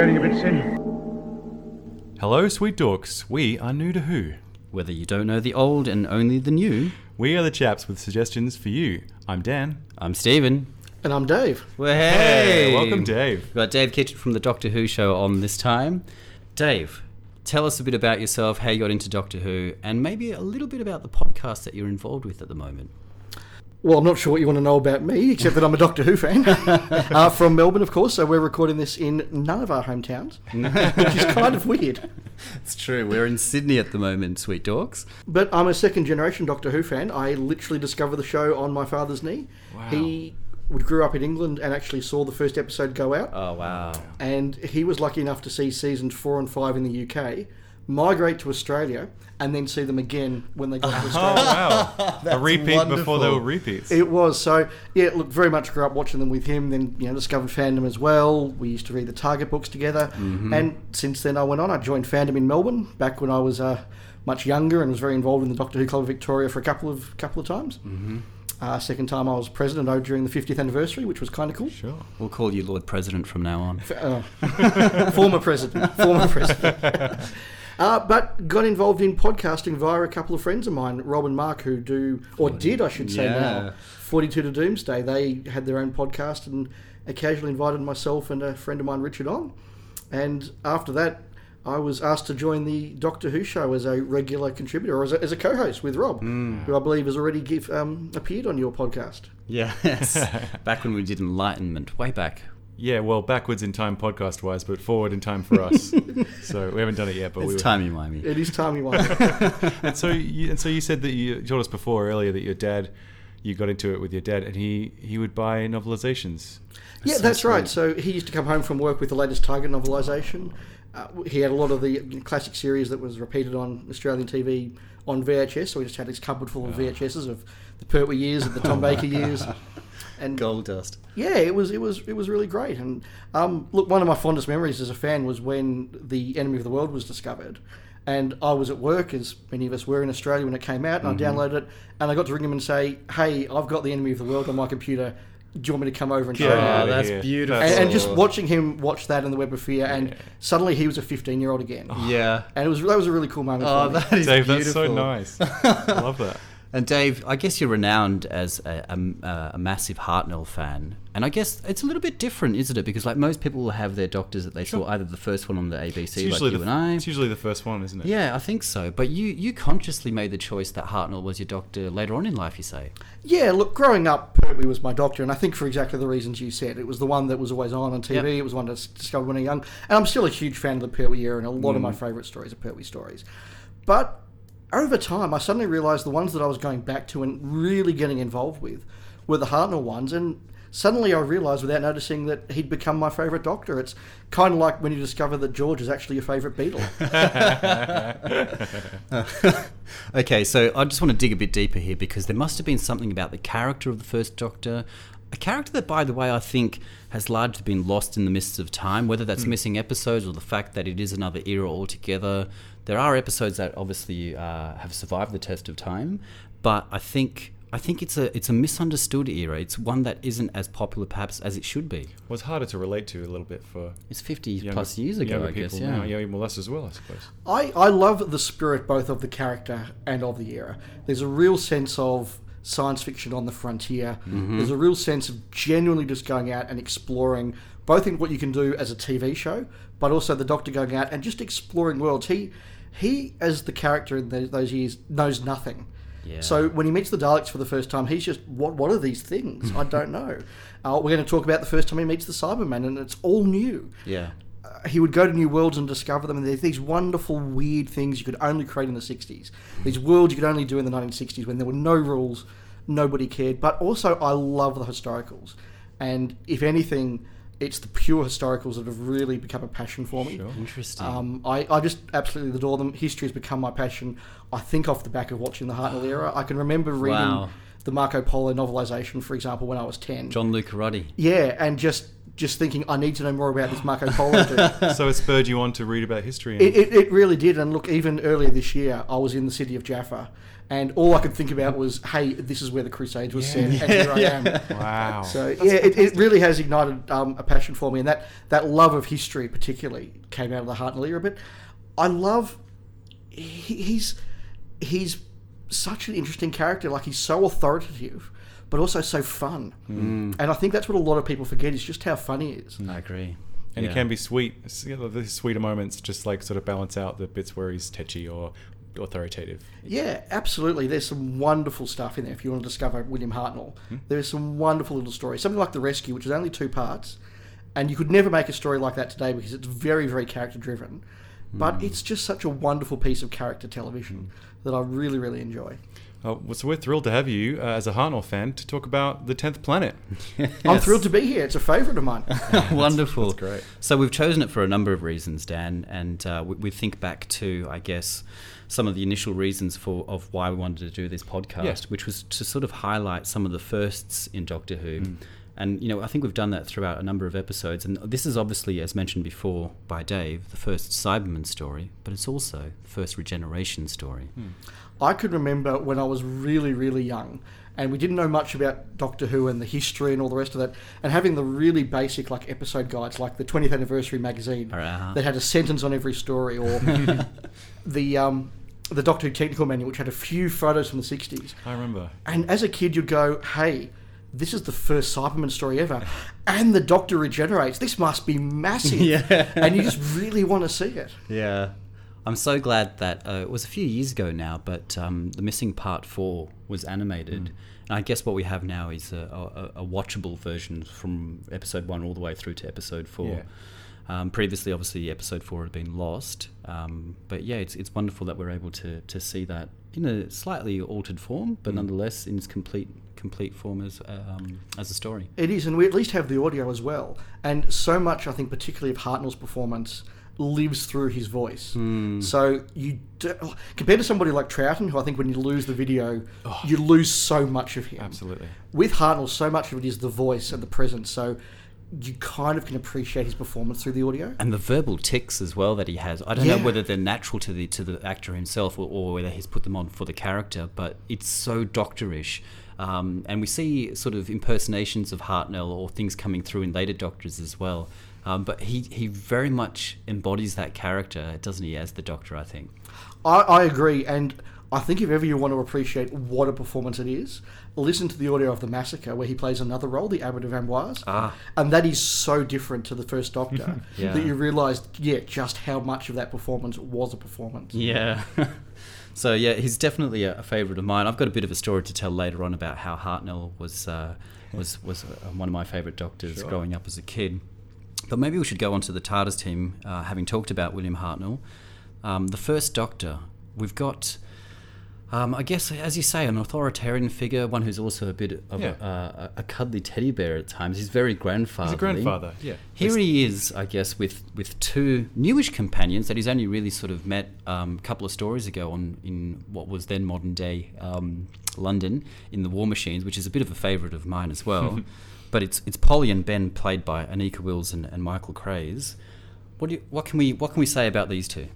so body of mine is wearing a bit thin. Hello, sweet dorks. We are new to Who. Whether you don't know the old and only the new, We are the chaps with suggestions for you. I'm Dan. I'm Stephen. And I'm Dave. Well, hey! welcome, Dave. We've got Dave Kitchen from the Doctor Who show on this time. Dave, tell us a bit about yourself, how you got into Doctor Who, and maybe a little bit about the podcast that you're involved with at the moment. Well, I'm not sure what you want to know about me, except that I'm a Doctor Who fan. uh, from Melbourne, of course, so we're recording this in none of our hometowns, which is kind of weird. It's true. We're in Sydney at the moment, sweet dogs. But I'm a second generation Doctor Who fan. I literally discovered the show on my father's knee. Wow. He grew up in England and actually saw the first episode go out. Oh, wow. and he was lucky enough to see seasons four and five in the UK, migrate to Australia, and then see them again when they got to Australia. Oh, Australia. wow. a repeat before wonderful. they were repeats. It was so. Yeah, look, very much grew up watching them with him. Then you know discovered fandom as well. We used to read the Target books together, and since then I went on. I joined fandom in Melbourne back when I was uh, much younger and was very involved in the Doctor Who Club of Victoria for a couple of couple of times. Mm-hmm. Uh, second time I was president oh, during the 50th anniversary, which was kind of cool. sure. We'll call you Lord President from now on. Uh, former president, former president. Uh, but got involved in podcasting via a couple of friends of mine, Rob and Mark, who do, or did, I should say Yeah. now, 42 to Doomsday. They had their own podcast and occasionally invited myself and a friend of mine, Richard, on. And after that, I was asked to join the Doctor Who show as a regular contributor, or as a, as a co-host with Rob, who I believe has already give, um, appeared on your podcast. Yes. back when we did Enlightenment, way back. Yeah, well, backwards in time podcast wise, but forward in time for us. so we haven't done it yet, but we It's were. time you mind. It is timey one. And so, you, and so you said that you told us before earlier that your dad, you got into it with your dad, and he he would buy novelizations. Yeah, so that's right. So he used to come home from work with the latest Target novelisation. Uh, he had a lot of the classic series that was repeated on Australian TV on VHS. So we just had his cupboard full of VHSs of the Pertwee years and the Tom Baker years. And Gold dust. yeah, it was it was it was really great. And um, look, one of my fondest memories as a fan was when the Enemy of the World was discovered. And I was at work, as many of us were in Australia when it came out, and I downloaded it, and I got to ring him and say, "Hey, I've got the Enemy of the World on my computer. Do you want me to come over and show Get you?" out that's here. beautiful. That's and, and just Oh. watching him watch that in the Web of Fear, and suddenly he was a 15 year old again. Yeah. And it was that was a really cool moment. Oh, for me. that is Dave, beautiful. that's so nice. I love that. And Dave, I guess you're renowned as a, a, a massive Hartnell fan, and I guess it's a little bit different, isn't it? Because like most people will have their doctors that they saw either the first one on the ABC, It's like usually, you the, and I. it's usually the first one, isn't it? Yeah, I think so. But you you consciously made the choice that Hartnell was your doctor later on in life. You say. Yeah, look, growing up, Pertwee was my doctor, and I think for exactly the reasons you said. It was the one that was always on on TV. Yep. It was one that I discovered when I was young, and I'm still a huge fan of the Pertwee era, and a lot of mm. my favourite stories are Pertwee stories. But over time, I suddenly realised the ones that I was going back to and really getting involved with were the Hartnell ones, and suddenly I realised without noticing that he'd become my favourite doctor. It's kind of like when you discover that George is actually your favourite Beatle. Okay, so I just want to dig a bit deeper here because there must have been something about the character of the first Doctor, a character that, by the way, I think has largely been lost in the mists of time. Whether that's hmm. missing episodes or the fact that it is another era altogether, there are episodes that obviously uh, have survived the test of time, but I think. I think it's a it's a misunderstood era. It's one that isn't as popular perhaps as it should be. Well, it's harder to relate to a little bit for It's 50 younger, plus years ago, I guess. people Yeah. now. Yeah, well, us as well, I suppose. I, I love the spirit both of the character and of the era. There's a real sense of science fiction on the frontier. There's a real sense of genuinely just going out and exploring both in what you can do as a TV show, but also the Doctor going out and just exploring worlds. He he as the character in those, those years knows nothing. Yeah. So when he meets the Daleks for the first time, he's just, what What are these things? I don't know. Uh, we're going to talk about the first time he meets the Cybermen, and it's all new Yeah. uh, he would go to new worlds and discover them, and there's these wonderful, weird things you could only create in the 60s. These worlds you could only do in the 1960s when there were no rules, nobody cared. But also, I love the historicals. And if anything, it's the pure historicals that have really become a passion for me. Sure. Interesting. Um, I, I just absolutely adore them. History has become my passion. I think off the back of watching the Hartnell era. I can remember reading Wow. the Marco Polo novelization, for example, when I was ten. John Luke Lucarotti. Yeah, and just just thinking I need to know more about this Marco Polo dude. so it spurred you on to read about history. And, It, it, it really did. And look, even earlier this year, I was in the city of Jaffa, and all I could think about was, hey, this is where the Crusades was set, and here I am. wow. So yeah, it, it really has ignited um, a passion for me, and that, that love of history particularly came out of the Hartnell era. But I love he, he's he's such an interesting character. Like he's so authoritative, but also so fun. Mm. And I think that's what a lot of people forget is just how funny he is. I agree. and Yeah. it can be sweet. You know, the sweeter moments just like sort of balance out the bits where he's tetchy or authoritative. Yeah, absolutely. There's some wonderful stuff in there if you want to discover William Hartnell. There's some wonderful little stories. Something like The Rescue, which is only two parts, and you could never make a story like that today because it's very, very character driven. But it's just such a wonderful piece of character television that I really, really enjoy. Uh, well, so we're thrilled to have you uh, as a Hartnell fan to talk about the tenth planet. I'm thrilled to be here. It's a favourite of mine. Wonderful. that's great. So we've chosen it for a number of reasons, Dan, and uh, we, we think back to, I guess, some of the initial reasons for of why we wanted to do this podcast, Yeah. which was to sort of highlight some of the firsts in Doctor Who. Mm. And you know, I think we've done that throughout a number of episodes. And this is obviously, as mentioned before by Dave, the first Cyberman story, but it's also the first regeneration story. I could remember when I was really, really young, and we didn't know much about Doctor Who and the history and all the rest of that, and having the really basic like episode guides, like the 20th anniversary magazine, Uh-huh. that had a sentence on every story, or the um, the Doctor Who technical manual, which had a few photos from the 60s. I remember. And as a kid, you'd go, "Hey." This is the first Cyberman story ever, and the Doctor regenerates. This must be massive, Yeah. and you just really want to see it. Yeah. I'm so glad that uh, it was a few years ago now, but um, the missing part four was animated. And I guess what we have now is a, a, a watchable version from episode one all the way through to episode four. Yeah. Um, previously, obviously, episode four had been lost. Um, but yeah, it's, it's wonderful that we're able to, to see that in a slightly altered form, but nonetheless in its complete complete form as um, as a story. It is, and we at least have the audio as well. And so much, I think, particularly of Hartnell's performance, lives through his voice. So you do, compared to somebody like Troughton, who I think when you lose the video, you lose so much of him. Absolutely. With Hartnell, so much of it is the voice and the presence. So you kind of can appreciate his performance through the audio. and the verbal tics as well that he has. I don't Yeah. know whether they're natural to the to the actor himself or, or whether he's put them on for the character, but it's so doctorish. Um, and we see sort of impersonations of Hartnell or things coming through in later Doctors as well. Um, but he, he very much embodies that character, doesn't he, as the Doctor, I think. I, I agree, and I think if ever you want to appreciate what a performance it is, listen to the audio of the massacre where he plays another role, the Abbot of Amboise, Ah. and that is so different to the first Doctor Yeah. that you realise, yeah, just how much of that performance was a performance. Yeah. so yeah, he's definitely a, a favourite of mine. I've got a bit of a story to tell later on about how Hartnell was uh, was was uh, one of my favourite doctors Sure. growing up as a kid. But maybe we should go on to the TARDIS team, uh, having talked about William Hartnell. Um, the first Doctor, we've got. Um, I guess, as you say, an authoritarian figure, one who's also a bit of Yeah. a, a, a cuddly teddy bear at times. He's very grandfatherly. He's a grandfather. Yeah. Here he is, I guess, with, with two newish companions that he's only really sort of met um, a couple of stories ago on in what was then modern day um, London in the War Machines, which is a bit of a favourite of mine as well. but it's it's Polly and Ben, played by Anneke Wills and, and Michael Craze. What do you, what can we what can we say about these two?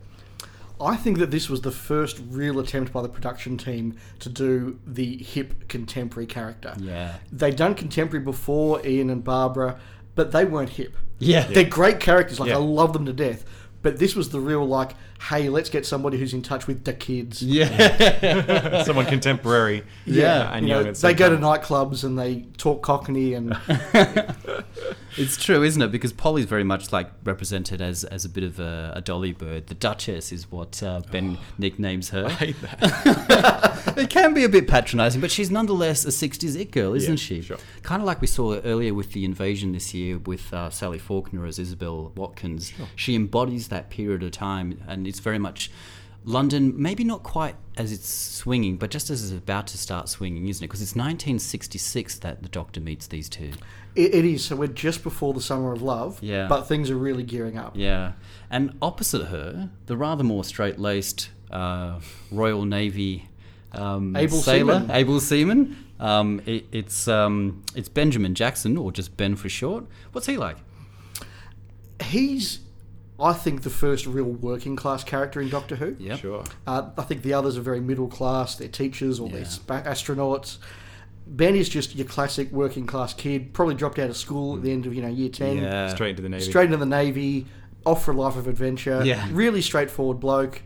I think that this was the first real attempt by the production team to do the hip contemporary character. Yeah. They'd done contemporary before, Ian and Barbara, but they weren't hip. Yeah. They're great characters, like Yeah. I love them to death. But this was the real like, hey, let's get somebody who's in touch with the kids. Yeah. Someone contemporary. Yeah, and you know, young at they same go to nightclubs and they talk Cockney and It's true, isn't it? Because Polly's very much like represented as, as a bit of a, a dolly bird. The Duchess is what uh, Ben nicknames her. I hate that. it can be a bit patronising, but she's nonetheless a 60s it girl, isn't Yeah, she? sure. Kind of like we saw earlier with the invasion this year with uh, Sally Faulkner as Isobel Watkins. She embodies that period of time, and it's very much London, maybe not quite as it's swinging, but just as it's about to start swinging, isn't it? Because it's 1966 that the Doctor meets these two. it, it is. So we're just before the summer of love. Yeah. But things are really gearing up. Yeah, and opposite her, the rather more straight-laced uh, Royal Navy um, Able sailor, seaman. able seaman, Um, it, it's um, it's Benjamin Jackson, or just Ben for short. What's he like? He's, I think, the first real working class character in Doctor Who. Yep. Sure. Uh, I think the others are very middle class. They're teachers or they're spa- astronauts. Ben is just your classic working class kid. Probably dropped out of school at the end of you know year ten. Yeah. Straight into the Navy. Straight into the navy, off for a life of adventure. Yeah. Really straightforward bloke.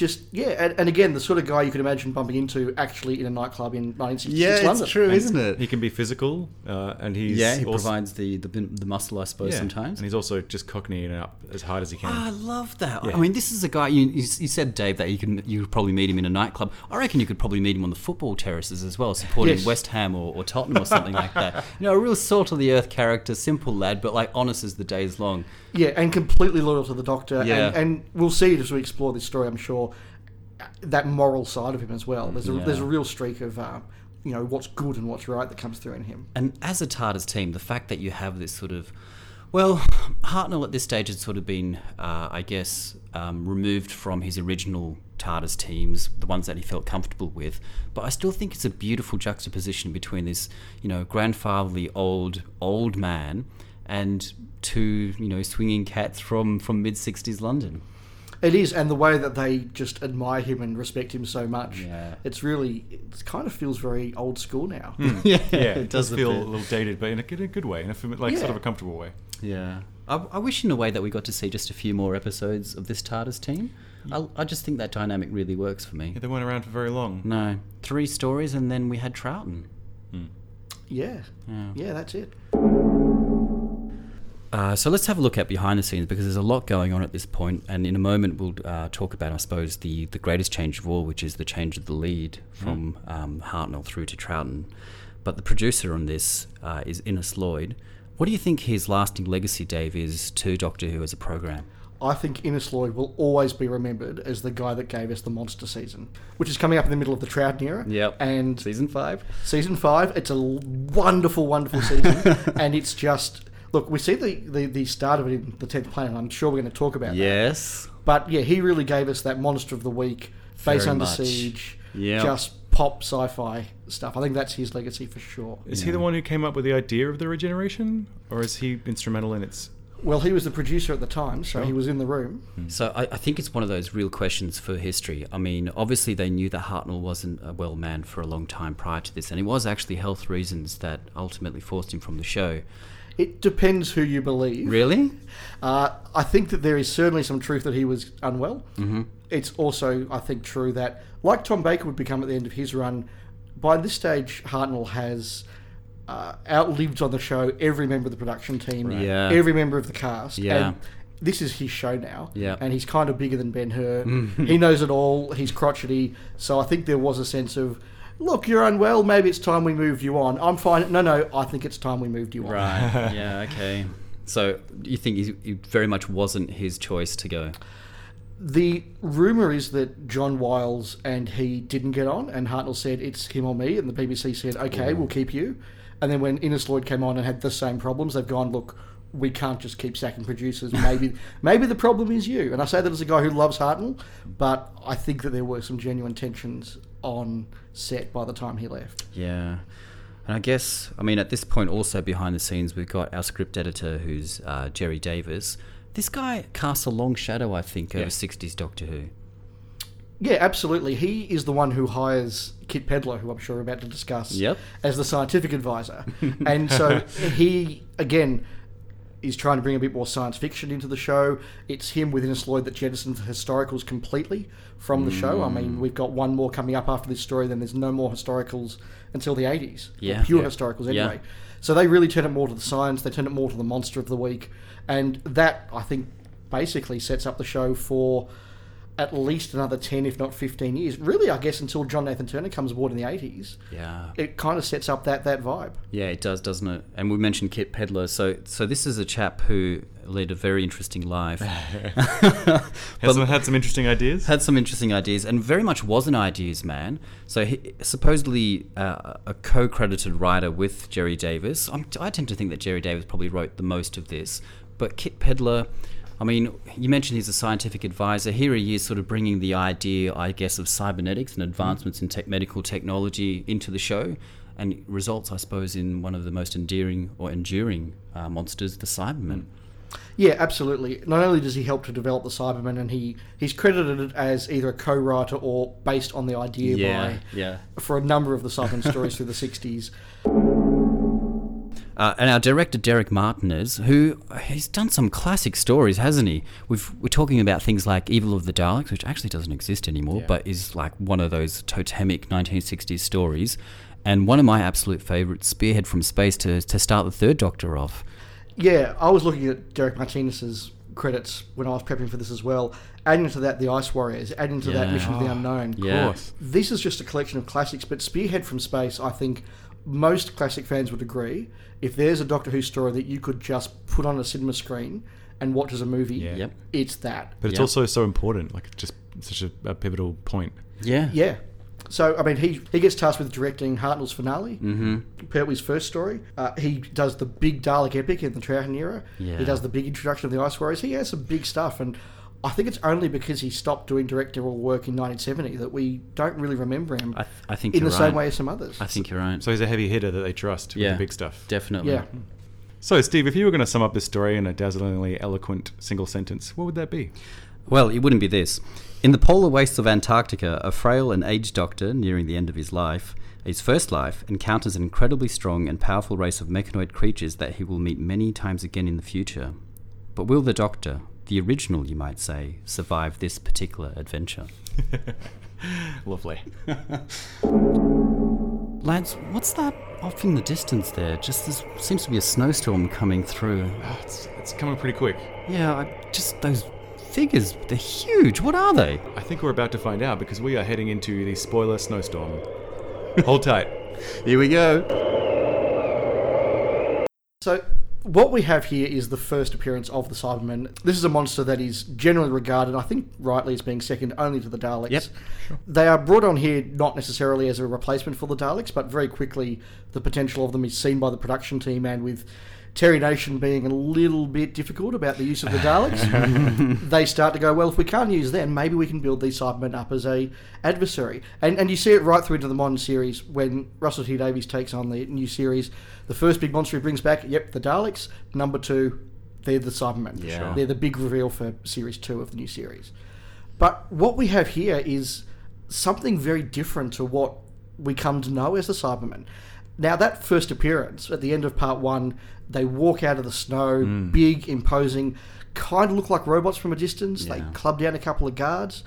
Just yeah, and, and again, the sort of guy you could imagine bumping into actually in a nightclub in 1966 London. Yeah true isn't it? He can be physical, uh, and he's yeah, he also, provides the, the the muscle, I suppose, yeah, sometimes. and he's also just cockneying it up as hard as he can. Ah, I love that. Yeah. I mean, this is a guy. You, you, you said, Dave, that you can you could probably meet him in a nightclub. I reckon you could probably meet him on the football terraces as well, supporting Yes. West Ham or, or Tottenham or something like that. You know, a real salt of the earth character, simple lad, but like honest as the day is long. Yeah, and completely loyal to the Doctor. Yeah. And, and we'll see it as we explore this story, I'm sure, that moral side of him as well. There's a, Yeah. there's a real streak of, uh, you know, what's good and what's right that comes through in him. And as a TARDIS team, the fact that you have this sort of, well, Hartnell at this stage had sort of been, uh, I guess, um, removed from his original TARDIS teams, the ones that he felt comfortable with. But I still think it's a beautiful juxtaposition between this, you know, grandfatherly old old man and two, you know, swinging cats from from mid '60s London. It is, and the way that they just admire him and respect him so much. Yeah. It's really, it kind of feels very old school now. Hmm. yeah, yeah, it does a feel bit. a little dated, but in a, in a good way, in a fami- like sort of a comfortable way. Yeah. I, I wish, in a way, that we got to see just a few more episodes of this TARDIS team. Hmm. I, I just think that dynamic really works for me. Yeah, they weren't around for very long. No, three stories, and then we had Troughton. Hmm. Yeah. Yeah. Yeah, that's it. Uh, so let's have a look at behind the scenes because there's a lot going on at this point, and in a moment we'll uh, talk about, I suppose, the, the greatest change of all, which is the change of the lead from um, Hartnell through to Troughton. But the producer on this uh, is Innes Lloyd. What do you think his lasting legacy, Dave, is to Doctor Who as a program? I think Innes Lloyd will always be remembered as the guy that gave us the monster season, which is coming up in the middle of the Troughton era. Yep. And Season five. season five, it's a wonderful, wonderful season. and it's just, look, we see the, the, the start of it in the 10th planet. I'm sure we're going to talk about that. Yes. But yeah, he really gave us that monster of the week, face Very under much. siege, Yeah. just pop sci-fi stuff. I think that's his legacy for sure. Is he the one who came up with the idea of the regeneration, or is he instrumental in its? Well, he was the producer at the time, so he was in the room. Hmm. So I, I think it's one of those real questions for history. I mean, obviously they knew that Hartnell wasn't a well man for a long time prior to this, and it was actually health reasons that ultimately forced him from the show. It depends who you believe. Really? Uh, I think that there is certainly some truth that he was unwell. Mm-hmm. It's also, I think, true that, like Tom Baker would become at the end of his run, by this stage, Hartnell has uh, outlived on the show every member of the production team, Right. Yeah. every member of the cast. Yeah. And this is his show now. Yeah. And he's kind of bigger than Ben Hur. he knows it all. He's crotchety. So I think there was a sense of, look, you're unwell. Maybe it's time we moved you on. I'm fine. No, no, I think it's time we moved you on. Right. yeah. Okay. So you think he, very much wasn't his choice to go? The rumor is that John Wiles and he didn't get on, and Hartnell said it's him or me, and the BBC said, "Okay, we'll keep you." And then when Innes Lloyd came on and had the same problems, they've gone, "Look, we can't just keep sacking producers. Maybe, maybe the problem is you." And I say that as a guy who loves Hartnell, but I think that there were some genuine tensions on set by the time he left. Yeah. And I guess, I mean, at this point, also behind the scenes, we've got our script editor, who's uh, Gerry Davis. This guy casts a long shadow, I think, over Yeah. 60s Doctor Who. Yeah, absolutely. He is the one who hires Kit Pedler, who I'm sure we're about to discuss, Yep. as the scientific advisor. and so he, again, is trying to bring a bit more science fiction into the show. It's him with Innes Lloyd that jettisons the historicals completely from the show. I mean, Mm. we've got one more coming up after this story, then there's no more historicals until the 80s. Yeah. pure Yeah. historicals Yeah. anyway. So they really turn it more to the science, they turn it more to the monster of the week. And that, I think, basically sets up the show for at least another 10, if not 15 years. Really, I guess, until John Nathan Turner comes aboard in the 80s. Yeah. It kind of sets up that, that vibe. Yeah, it does, doesn't it? And we mentioned Kit Pedler. So, so this is a chap who led a very interesting life. Has some, had some interesting ideas. had some interesting ideas and very much was an ideas man. So he, supposedly uh, a co-credited writer with Gerry Davis. I'm, I tend to think that Gerry Davis probably wrote the most of this, but Kit Pedler. I mean, you mentioned he's a scientific advisor. Here he is, sort of bringing the idea, I guess, of cybernetics and advancements in tech medical technology into the show. and results, I suppose, in one of the most endearing or enduring uh, monsters, the Cybermen. Yeah, absolutely. Not only does he help to develop the Cybermen, and he he's credited as either a co-writer or based on the idea by yeah. for a number of the Cybermen stories through the '60s. Uh, and our director Derek Martinus, who he's done some classic stories, hasn't he? We've, we're talking about things like Evil of the Daleks, which actually doesn't exist anymore, Yeah. but is like one of those totemic 1960s stories, and one of my absolute favourites, Spearhead from Space, to, to start the Third Doctor off. Yeah, I was looking at Derek Martinus's credits when I was prepping for this as well. Adding to that, the Ice Warriors. Adding to that, Yeah. Mission to the Unknown. Yeah. course. This is just a collection of classics, but Spearhead from Space, I think most classic fans would agree. If there's a Doctor Who story that you could just put on a cinema screen and watch as a movie, Yeah. Yep. it's that. But it's Yeah. also so important, like just such a, a pivotal point. Yeah. Yeah. So, I mean, he, he gets tasked with directing Hartnell's finale, mm-hmm. Pertwee's first story. Uh, he does the big Dalek epic in the Troughton era. Yeah. He does the big introduction of the Ice Warriors. He has some big stuff, and I think it's only because he stopped doing directorial work in 1970 that we don't really remember him I, th- I think in the right. same way as some others. I think you're right. So he's a heavy hitter that they trust with the big stuff. Definitely. yeah. So, Steve, if you were going to sum up this story in a dazzlingly eloquent single sentence, what would that be? Well, it wouldn't be this. In the polar wastes of Antarctica, a frail and aged doctor, nearing the end of his life, his first life, encounters an incredibly strong and powerful race of mechanoid creatures that he will meet many times again in the future. But will the doctor, the original you might say, survive this particular adventure? Lovely. Lads, what's that off in the distance there? Just there seems to be a snowstorm coming through. Oh, it's, it's coming pretty quick. Yeah, I, just those figures, they're huge. What are they? I think we're about to find out because we are heading into the spoiler snowstorm. Hold tight. Here we go. So, what we have here is the first appearance of the Cybermen. This is a monster that is generally regarded, I think rightly, as being second only to the Daleks. Yep. They are brought on here not necessarily as a replacement for the Daleks, but very quickly the potential of them is seen by the production team, and with Terry Nation being a little bit difficult about the use of the Daleks, they start to go, well, if we can't use them, maybe we can build these Cybermen up as a adversary. And, and you see it right through into the modern series when Russell T Davies takes on the new series. The first big monster he brings back, yep, the Daleks. Number two, they're the Cybermen. Yeah. Sure. They're the big reveal for series two of the new series. But what we have here is something very different to what we come to know as the Cybermen. Now, that first appearance at the end of part one, they walk out of the snow, big, imposing, kind of look like robots from a distance. They club down a couple of guards.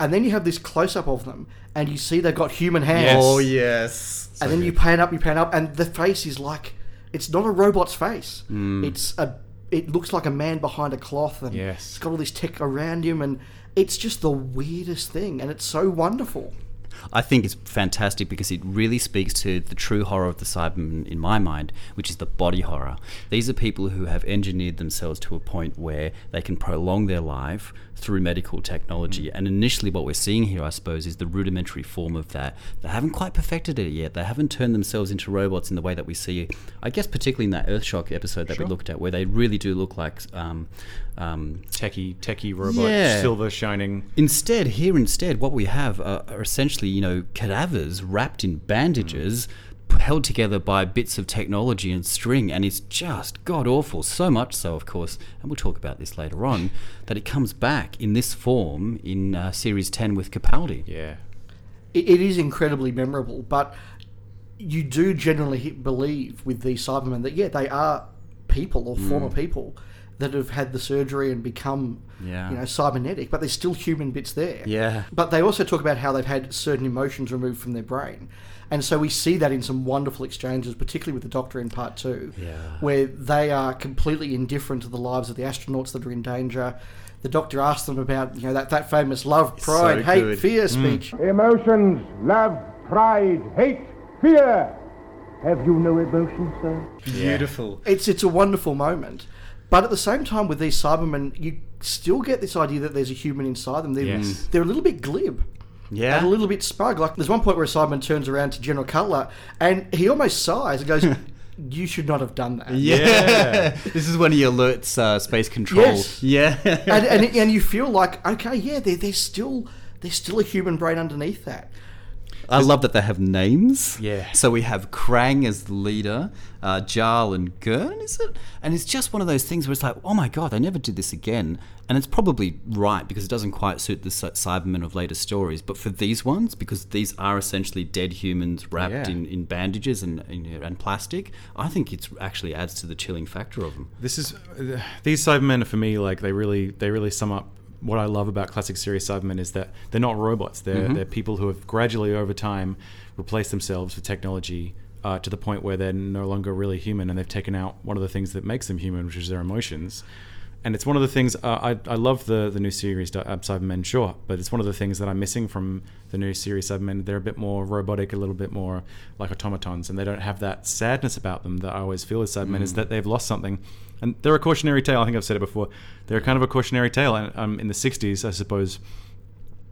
And then you have this close up of them, and you see they've got human hands. Yes. Oh, yes. and then you pan up, you pan up, and the face is like it's not a robot's face. Hmm. It's a it looks like a man behind a cloth, and Yes. it's got all this tech around him, and it's just the weirdest thing, and it's so wonderful. I think it's fantastic because it really speaks to the true horror of the Cybermen in my mind, which is the body horror. These are people who have engineered themselves to a point where they can prolong their life through medical technology. And initially, what we're seeing here, I suppose, is the rudimentary form of that. They haven't quite perfected it yet. They haven't turned themselves into robots in the way that we see, I guess, particularly in that Earthshock episode that we looked at, where they really do look like. Um, um, Techie, techie robot, Yeah. silver shining. Instead, here instead, what we have are, are essentially, you know, cadavers wrapped in bandages, p- held together by bits of technology and string, and it's just god awful. So much so, of course, and we'll talk about this later on, that it comes back in this form in uh, series ten with Capaldi. Yeah. It, it is incredibly memorable, but you do generally believe with these Cybermen that yeah, they are people or former people that have had the surgery and become Yeah. you know cybernetic, but there's still human bits there. Yeah. But they also talk about how they've had certain emotions removed from their brain. And so we see that in some wonderful exchanges, particularly with the Doctor in part two, Yeah. where they are completely indifferent to the lives of the astronauts that are in danger. The Doctor asks them about, you know, that, that famous love, pride, so hate, good. fear mm. speech. Emotions, love, pride, hate, fear. Have you no emotions, sir? Beautiful. It's it's a wonderful moment. But at the same time, with these Cybermen, you still get this idea that there's a human inside them. They're, Yes. they're a little bit glib. Yeah. and a little bit smug. Like there's one point where Simon turns around to General Cutler and he almost sighs and goes, "You should not have done that." Yeah. this is when he alerts uh, space control. Yes. Yeah. And, and and you feel like, okay, yeah, there, there's still there's still a human brain underneath that. I love that they have names. Yeah. So we have Krang as the leader, uh, Jarl and Gern, is it? And it's just one of those things where it's like, oh my god, they never did this again. And it's probably right because it doesn't quite suit the Cybermen of later stories. But for these ones, because these are essentially dead humans wrapped Yeah. in, in bandages and, and and plastic, I think it actually adds to the chilling factor of them. This is uh, these Cybermen are for me like they really they really sum up what I love about classic series Cybermen is that they're not robots. They're they're people who have gradually over time replaced themselves with technology uh, to the point where they're no longer really human, and they've taken out one of the things that makes them human, which is their emotions. And it's one of the things uh, I, I love the the new series uh, Cybermen, sure, but it's one of the things that I'm missing from the new series Cybermen. They're a bit more robotic, a little bit more like automatons, and they don't have that sadness about them that I always feel as Cybermen is that they've lost something. And they're a cautionary tale. I think I've said it before. They're kind of a cautionary tale. And um, in the '60s, I suppose,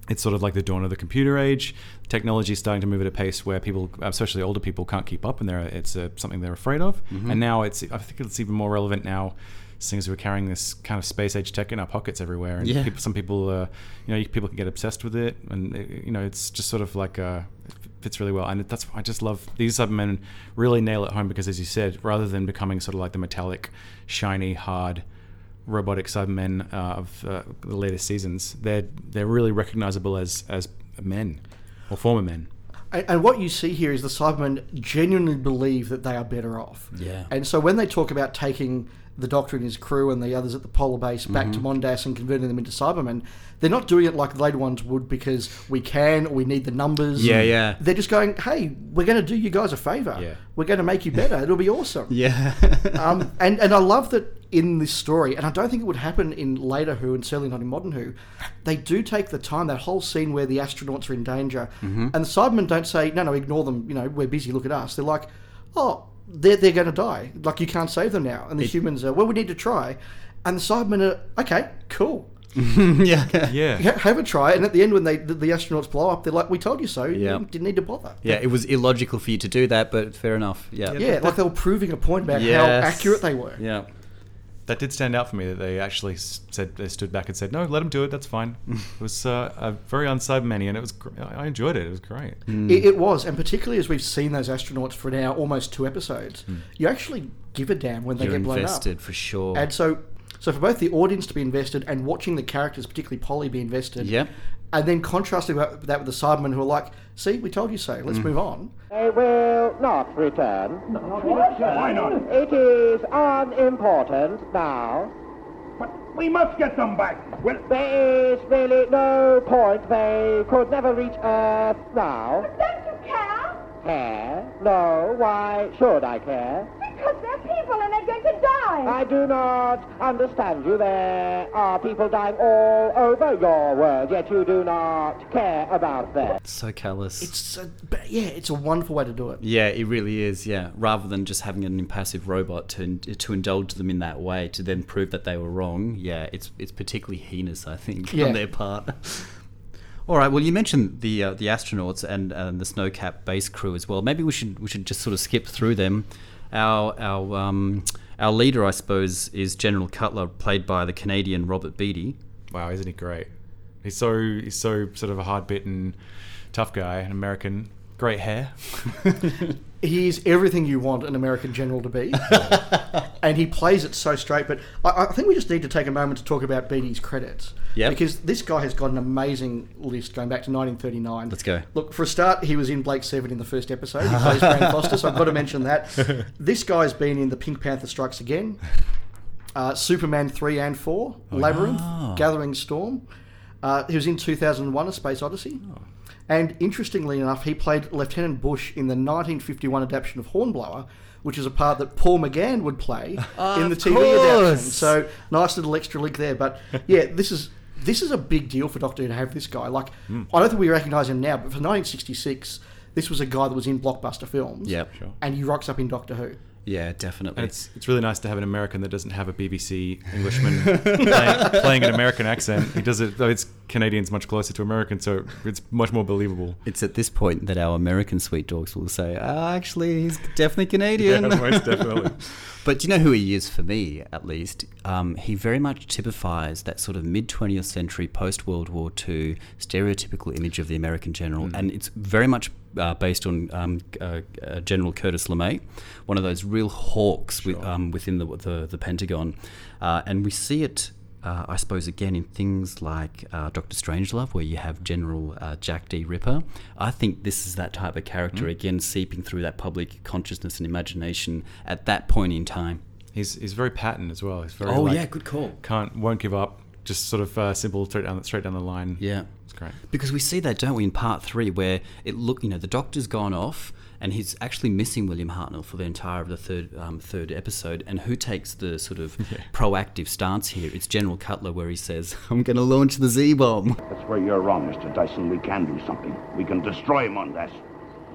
it's sort of like the dawn of the computer age. Technology is starting to move at a pace where people, especially older people, can't keep up, and they're, it's uh, something they're afraid of. And now it's, I think it's even more relevant now, since we're carrying this kind of space age tech in our pockets everywhere. And Yeah. people, some people, uh, you know, people can get obsessed with it, and uh, you know, it's just sort of like it fits really well. And that's why I just love these Cybermen really nail it home because, as you said, rather than becoming sort of like the metallic, shiny, hard robotic Cybermen uh, of uh, the later seasons, they're they're really recognizable as as men or former men. And, and what you see here is the Cybermen genuinely believe that they are better off. Yeah. And so when they talk about taking the Doctor and his crew and the others at the polar base back to Mondas and converting them into Cybermen, they're not doing it like the later ones would because we can or we need the numbers. Yeah, yeah. They're just going, hey, we're going to do you guys a favour. Yeah. We're going to make you better. It'll be awesome. Yeah. um, and and I love that in this story, and I don't think it would happen in later Who, and certainly not in modern Who. They do take the time. That whole scene where the astronauts are in danger, and the Cybermen don't say, "No, no, ignore them. You know, we're busy. Look at us." They're like, "Oh, they're they're going to die. Like you can't save them now." And the humans are, "Well, we need to try." And the Cybermen are, "Okay, cool." yeah. Yeah, Ha- Have a try, and at the end, when they the, the astronauts blow up, they're like, "We told you so. Yeah. You didn't need to bother." Yeah, it was illogical for you to do that, but fair enough. Yeah. Yeah, like they were proving a point about how accurate they were. Yeah. That did stand out for me that they actually said they stood back and said, "No, let them do it. That's fine." Hmm. it was uh, a very uncyberman and it was gr- I I enjoyed it. It was great. Hmm. It, it was, and particularly as we've seen those astronauts for now almost two episodes, hmm. you actually give a damn when they You're get blown invested up. for sure. And so, so for both the audience to be invested and watching the characters, particularly Polly, be invested, Yep. And then contrasting that that with the Cybermen who are like, "See, we told you so. Let's mm. move on." They will not return. Why not? It is unimportant now. But we must get them back. Well, There is really no point. They could never reach Earth now. But Don't you care? Care? No. Why should I care? Because they're people and they're going to die. I do not understand you. There are people dying all over your world, yet you do not care about them. so callous. It's a, yeah, it's a wonderful way to do it. yeah, it really is. Yeah, rather than just having an impassive robot to to indulge them in that way to then prove that they were wrong. Yeah, it's it's particularly heinous, I think, Yeah. on their part. All right. Well, you mentioned the uh, the astronauts and uh, the Snowcap base crew as well. Maybe we should we should just sort of skip through them. Our our um, our leader, I suppose, is General Cutler, played by the Canadian Robert Beatty. Wow, isn't he great? He's so he's so sort of a hard bitten, tough guy, an American. Great hair. he's everything you want an American general to be, and he plays it so straight. But I, I think we just need to take a moment to talk about Beatty's credits. Yep. Because this guy has got an amazing list going back to 1939. Let's go. Look, for a start, he was in Blake Seven in the first episode. He plays Grant Foster, so I've got to mention that. This guy's been in the Pink Panther Strikes Again, uh, Superman 3 and 4, Labyrinth, Gathering Storm. Uh, he was in 2001 A Space Odyssey. And interestingly enough, he played Lieutenant Bush in the 1951 adaptation of Hornblower, which is a part that Paul McGann would play in the TV adaptation. So nice little extra link there. But yeah, this is this is a big deal for Doctor Who to have this guy. Like, I don't think we recognise him now, but for 1966, this was a guy that was in blockbuster films. Yep. Sure. And he rocks up in Doctor Who. Yeah, definitely. And it's it's really nice to have an American that doesn't have a BBC Englishman playing, playing an American accent. He does it. Though it's Canadian's much closer to American, so it's much more believable. It's at this point that our American sweet dogs will say, "Ah, actually, he's definitely Canadian." Yeah, most definitely. But do you know who he is for me, at least? Um, he very much typifies that sort of mid 20th century, post World War II stereotypical image of the American general. And it's very much uh, based on um, uh, uh, General Curtis LeMay, one of those real hawks with, um, within the, the, the Pentagon. Uh, and we see it. Uh, I suppose again in things like uh, Doctor Strangelove, where you have General uh, Jack D. Ripper. I think this is that type of character again, seeping through that public consciousness and imagination at that point in time. He's he's very Patton as well. He's very Oh, like, yeah, good call. Can't won't give up. Just sort of uh, simple straight down straight down the line. Yeah. it's great. Because we see that, don't we, in part three, where it look, you know, the doctor's gone off, and he's actually missing William Hartnell for the entire of the third um, third episode. And who takes the sort of proactive stance here? It's General Cutler, where he says, "I'm going to launch the Z bomb." That's where you're wrong, Mr. Dyson. We can do something. We can destroy him on that.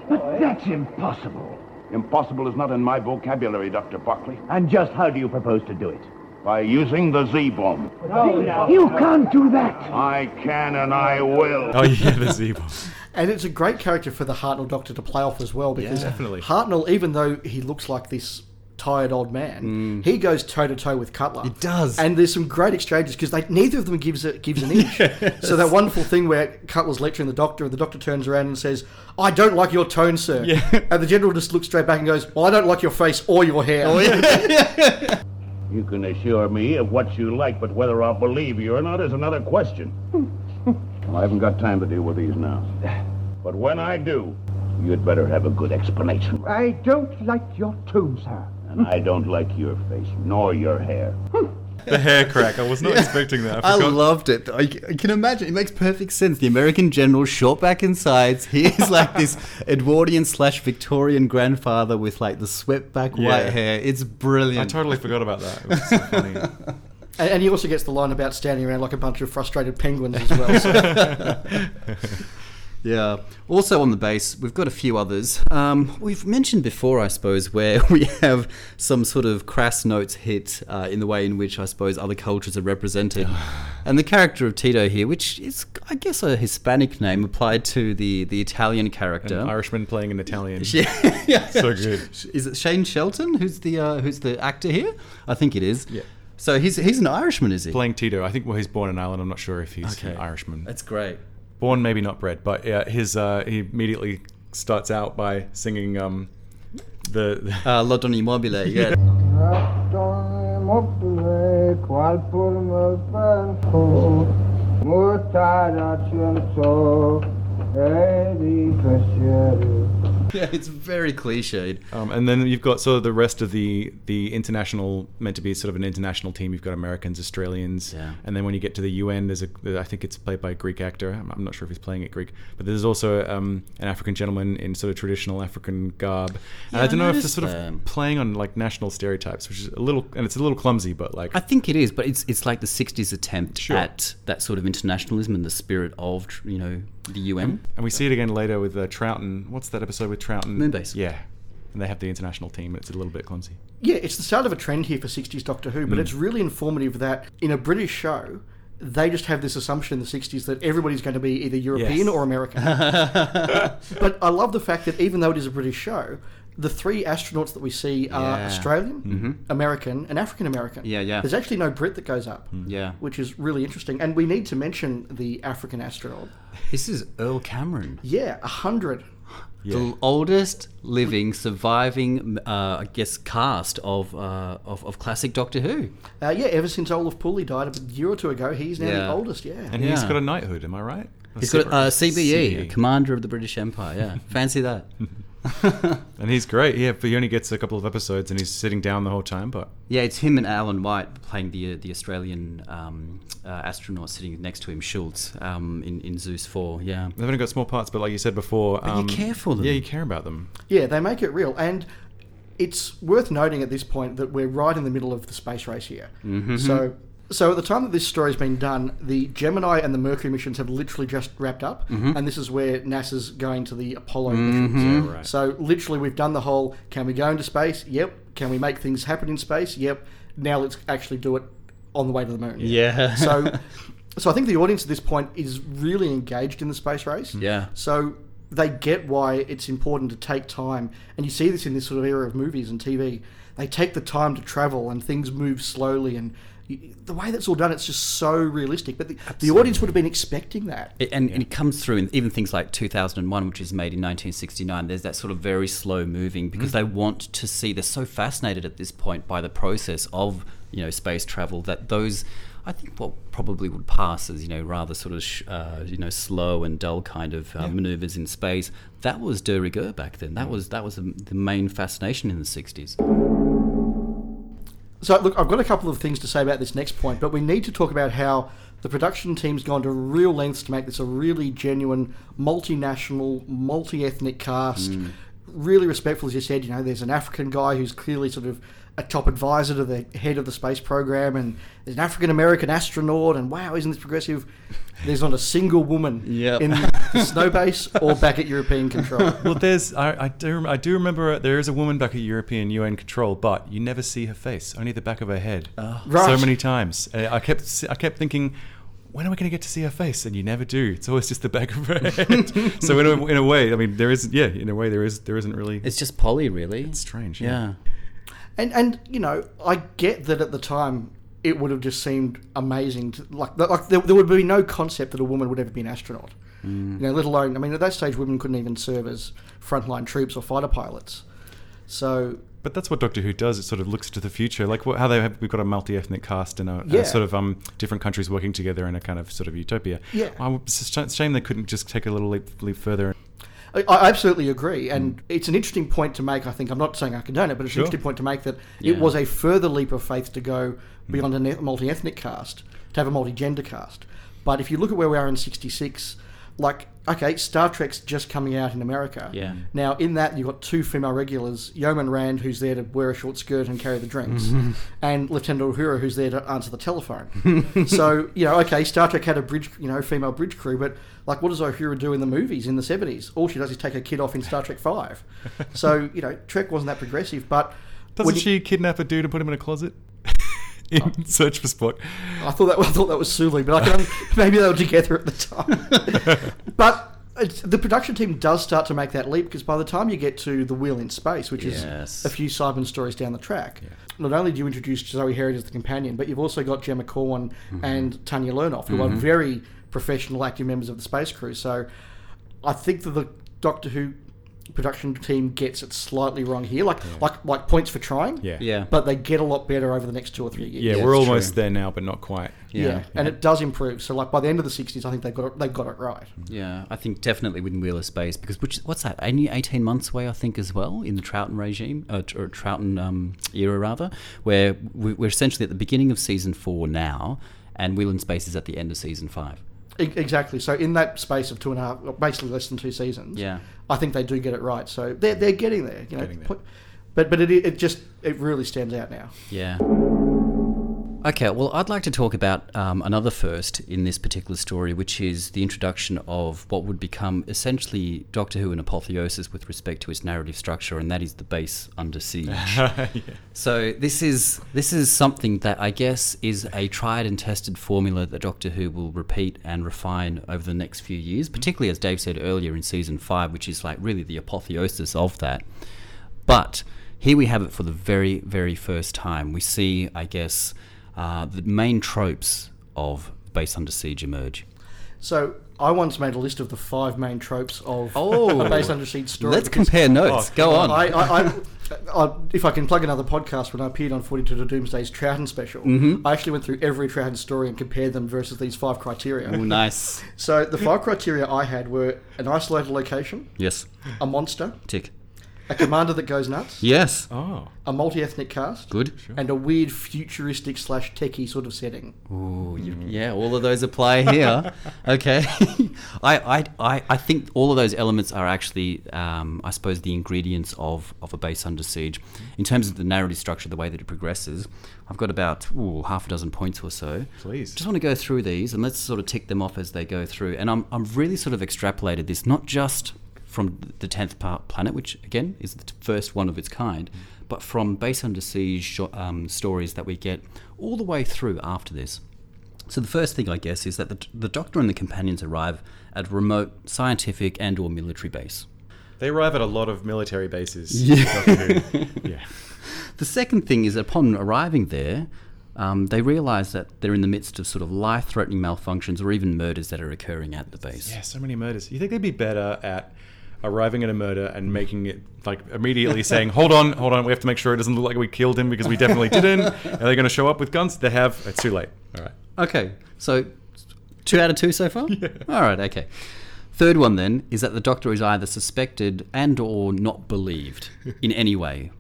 But that's impossible. Impossible is not in my vocabulary, Dr. Barclay. And just how do you propose to do it? By using the Z-bomb. No, You can't do that. I can and I will. Oh yeah, the Z bomb. And it's a great character for the Hartnell Doctor to play off as well because definitely. Hartnell, even though he looks like this tired old man, mm. he goes toe to toe with Cutler. He does. and there's some great exchanges because they neither of them gives a, gives an inch. So that wonderful thing where Cutler's lecturing the Doctor, and the Doctor turns around and says, "I don't like your tone, sir." And the General just looks straight back and goes, "Well, I don't like your face or your hair." Oh, you can assure me of what you like, but whether I'll believe you or not is another question. Hmm. Well, I haven't got time to deal with these now. But when I do, you'd better have a good explanation. I don't like your tone, sir. And I don't like your face, nor your hair. The hair crack. I was not expecting that. I I loved it. I, I can imagine. It makes perfect sense. The American general, short back and sides. He is like this Edwardian slash Victorian grandfather with like the swept back Yeah. white hair. It's brilliant. I totally forgot about that. It was so funny. And, and he also gets the line about standing around like a bunch of frustrated penguins as well. So. Yeah. Also on the base, we've got a few others. Um, we've mentioned before, I suppose, where we have some sort of crass notes hit uh, in the way in which I suppose other cultures are represented. and the character of Tito here, which is, I guess, a Hispanic name applied to the, the Italian character. An Irishman playing an Italian. Yeah, yeah. So good. Is it Shane Shelton who's the uh, who's the actor here? I think it is. Yeah. So he's he's an Irishman, is he? Playing Tito. I think well, he's born in Ireland. I'm not sure if he's Okay. an Irishman. That's great. Born, maybe not bred, but yeah, his uh, he immediately starts out by singing um, the, the Uh, La Donna è Mobile. Yeah. yeah, it's very cliched. Um, and then you've got sort of the rest of the the international meant to be sort of an international team. You've got Americans, Australians, Yeah. and then when you get to the UN, there's a I think it's played by a Greek actor. I'm, I'm not sure if he's playing it Greek, but there's also um, an African gentleman in sort of traditional African garb. And Yeah, I I don't know if they're sort that. of playing on like national stereotypes, which is a little and it's a little clumsy, but like I think it is, but it's it's like the '60s attempt Sure. at that sort of internationalism and the spirit of you know the UN. And we see it again later with uh, Troughton. What's that episode with Troughton? Moonbase. Yeah. And they have the international team. It's a little bit clumsy. Yeah, it's the start of a trend here for 60s Doctor Who, but it's really informative that in a British show, they just have this assumption in the 60s that everybody's going to be either European Yes. or American. but I love the fact that even though it is a British show, the three astronauts that we see are Yeah. Australian, American, and African American. Yeah, yeah. There's actually no Brit that goes up. Yeah. Which is really interesting. And we need to mention the African astronaut. This is Earl Cameron, Yeah, a hundred. the oldest living surviving, uh, I guess, cast of, uh, of of classic Doctor Who. Uh, yeah, ever since Olaf Pooley died a year or two ago, he's now the Yeah. oldest, yeah. And he's Yeah. got a knighthood, am I right? A He's got a uh, CBE, CBE. Commander of the British Empire. Yeah, fancy that. And he's great. Yeah, but he only gets a couple of episodes and he's sitting down the whole time. But Yeah, it's him and Alan White playing the the Australian um, uh, astronaut sitting next to him, Schultz, um, in, in Zeus 4. Yeah. they've only got small parts. But like you said before, But you um, care for them. Yeah, you care about them. Yeah, they make it real. And it's worth noting at this point that we're right in the middle of the space race here. Mm-hmm. So, so at the time that this story's been done, the Gemini and the Mercury missions have literally just wrapped up, Mm-hmm. and this is where NASA's going to the Apollo missions. Yeah, right. So literally, we've done the whole: can we go into space? Yep. Can we make things happen in space? Yep. Now let's actually do it on the way to the moon. Yeah. So, so I think the audience at this point is really engaged in the space race. Yeah. So they get why it's important to take time, and you see this in this sort of era of movies and TV. They take the time to travel, and things move slowly, and the way that's all done, it's just so realistic. But the, the audience would have been expecting that. It- and, and it comes through in even things like 2001, which is made in 1969. There's that sort of very slow moving because they want to see. They're so fascinated at this point by the process of you know space travel that those. I think what probably would pass as you know rather sort of sh- uh, you know slow and dull kind of uh, maneuvers in space. That was de rigueur back then. That was that was the the main fascination in the 60s. So, look, I've got a couple of things to say about this next point, but we need to talk about how the production team's gone to real lengths to make this a really genuine, multinational, multi ethnic cast. Hmm. Really respectful, as you said. You know, there's an African guy who's clearly sort of a top advisor to the head of the space program, and there's an African American astronaut, and wow, isn't this progressive? There's not a single woman Yep. in the snow base or back at European control. Well, there's I, I do I do remember there is a woman back at European UN control, but you never see her face, only the back of her head. So Right. many times, Uh, I kept s- I kept thinking. When are we going to get to see her face? And you never do. It's always just the back of her head. so in a, in a way, I mean, there is yeah, in a way there is there isn't really. It's just Polly, really. It's strange. yeah. And and you know, I get that at the time it would have just seemed amazing. To, like like there, there would be no concept that a woman would ever be an astronaut. You know, let alone I mean, at that stage, women couldn't even serve as frontline troops or fighter pilots. So But that's what Doctor Who does. It sort of looks to the future, like what, how they have. We've got a multi-ethnic cast and a, a sort of um different countries working together in a kind of sort of utopia. Yeah. I, it's a shame they couldn't just take a little leap, leap further. I, I absolutely agree, and hmm. it's an interesting point to make. I think I'm not saying I condone it, but it's Sure. an interesting point to make that Yeah. it was a further leap of faith to go hmm. beyond a multi-ethnic cast to have a multi-gender cast. But if you look at where we are in '66, like okay, Star Trek's just coming out in America. Yeah. Now in that you've got two female regulars, Yeoman Rand, who's there to wear a short skirt and carry the drinks, and Lieutenant Uhura, who's there to answer the telephone. so you know, okay, Star Trek had a bridge, you know, female bridge crew, but like, what does Uhura do in the movies in the seventies? All she does is take her kid off in Star Trek Five. so you know, Trek wasn't that progressive, but Doesn't when you- she kidnap a dude and put him in a closet in search for Spock? I thought that I thought that was Sulu, but I can, maybe they were together at the time. but it's, the production team does start to make that leap because by the time you get to the Wheel in Space, which Yes. is a few Simon stories down the track, not only do you introduce Zoe Heriot as the companion, but you've also got Gemma Corwyn mm-hmm. and Tanya Lernov, who are mm-hmm. very professional, active members of the space crew. So I think that the Doctor Who production team gets it slightly wrong here, like like like points for trying. Yeah. Yeah. But they get a lot better over the next two or three years. Yeah, Yeah, we're almost true. there now, but not quite. Yeah, Yeah. and it does improve. So, like by the end of the '60s, I think they've got it, they've got it right. Yeah, I think definitely within Wheel of Space because which what's that? Only eighteen months away, I think, as well in the Troughton regime uh, or Troughton um, era rather, where we- we're essentially at the beginning of season four now, and Wheel in Space is at the end of season five. Exactly. So, in that space of two and a half, basically less than two seasons, Yeah. I think they do get it right. So they're they're getting there. You know, there. But but it it just it really stands out now. Yeah. Okay, well, I'd like to talk about um, another first in this particular story, which is the introduction of what would become essentially Doctor Who in apotheosis with respect to its narrative structure, and that is the base under siege. So this is this is something that I guess is a tried and tested formula that Doctor Who will repeat and refine over the next few years, particularly as Dave said earlier in season five, which is like really the apotheosis of that. But here we have it for the very, very first time. We see, I guess, uh, the main tropes of Base Under Siege emerge. So I once made a list of the five main tropes of Oh. a base under siege story. Let's compare notes. Oh, Go on. I, I, I, I, if I can plug another podcast, when I appeared on 42 to Doomsday's Troughton special, Mm-hmm. I actually went through every Troughton story and compared them versus these five criteria. Oh, nice. So the five criteria I had were an isolated location, Yes. a monster, Tick. A commander that goes nuts, Yes. Oh, a multi-ethnic cast, Good. and a weird futuristic slash techie sort of setting. Ooh, you- yeah, all of those apply here. okay. I, I, I, I think all of those elements are actually, um, I suppose, the ingredients of, of a base under siege. In terms of the narrative structure, the way that it progresses, I've got about ooh, half a dozen points or so. Please. Just want to go through these and let's sort of tick them off as they go through. And I'm, I'm really sort of extrapolated this, not just from the 10th planet, which again is the first one of its kind, but from base under siege um, stories that we get all the way through after this. So the first thing, I guess, is that the, the Doctor and the companions arrive at a remote scientific and/or military base. They arrive at a lot of military bases. Yeah. yeah. The second thing is that upon arriving there, um, they realise that they're in the midst of sort of life-threatening malfunctions or even murders that are occurring at the base. Yeah, so many murders. You think they'd be better at arriving at a murder and making it like immediately saying, "Hold on, hold on, we have to make sure it doesn't look like we killed him because we definitely didn't." Are they going to show up with guns? They have. It's too late. All right. Okay, so two out of two so far. Yeah. All right. Okay. Third one then is that the Doctor is either suspected and or not believed in any way.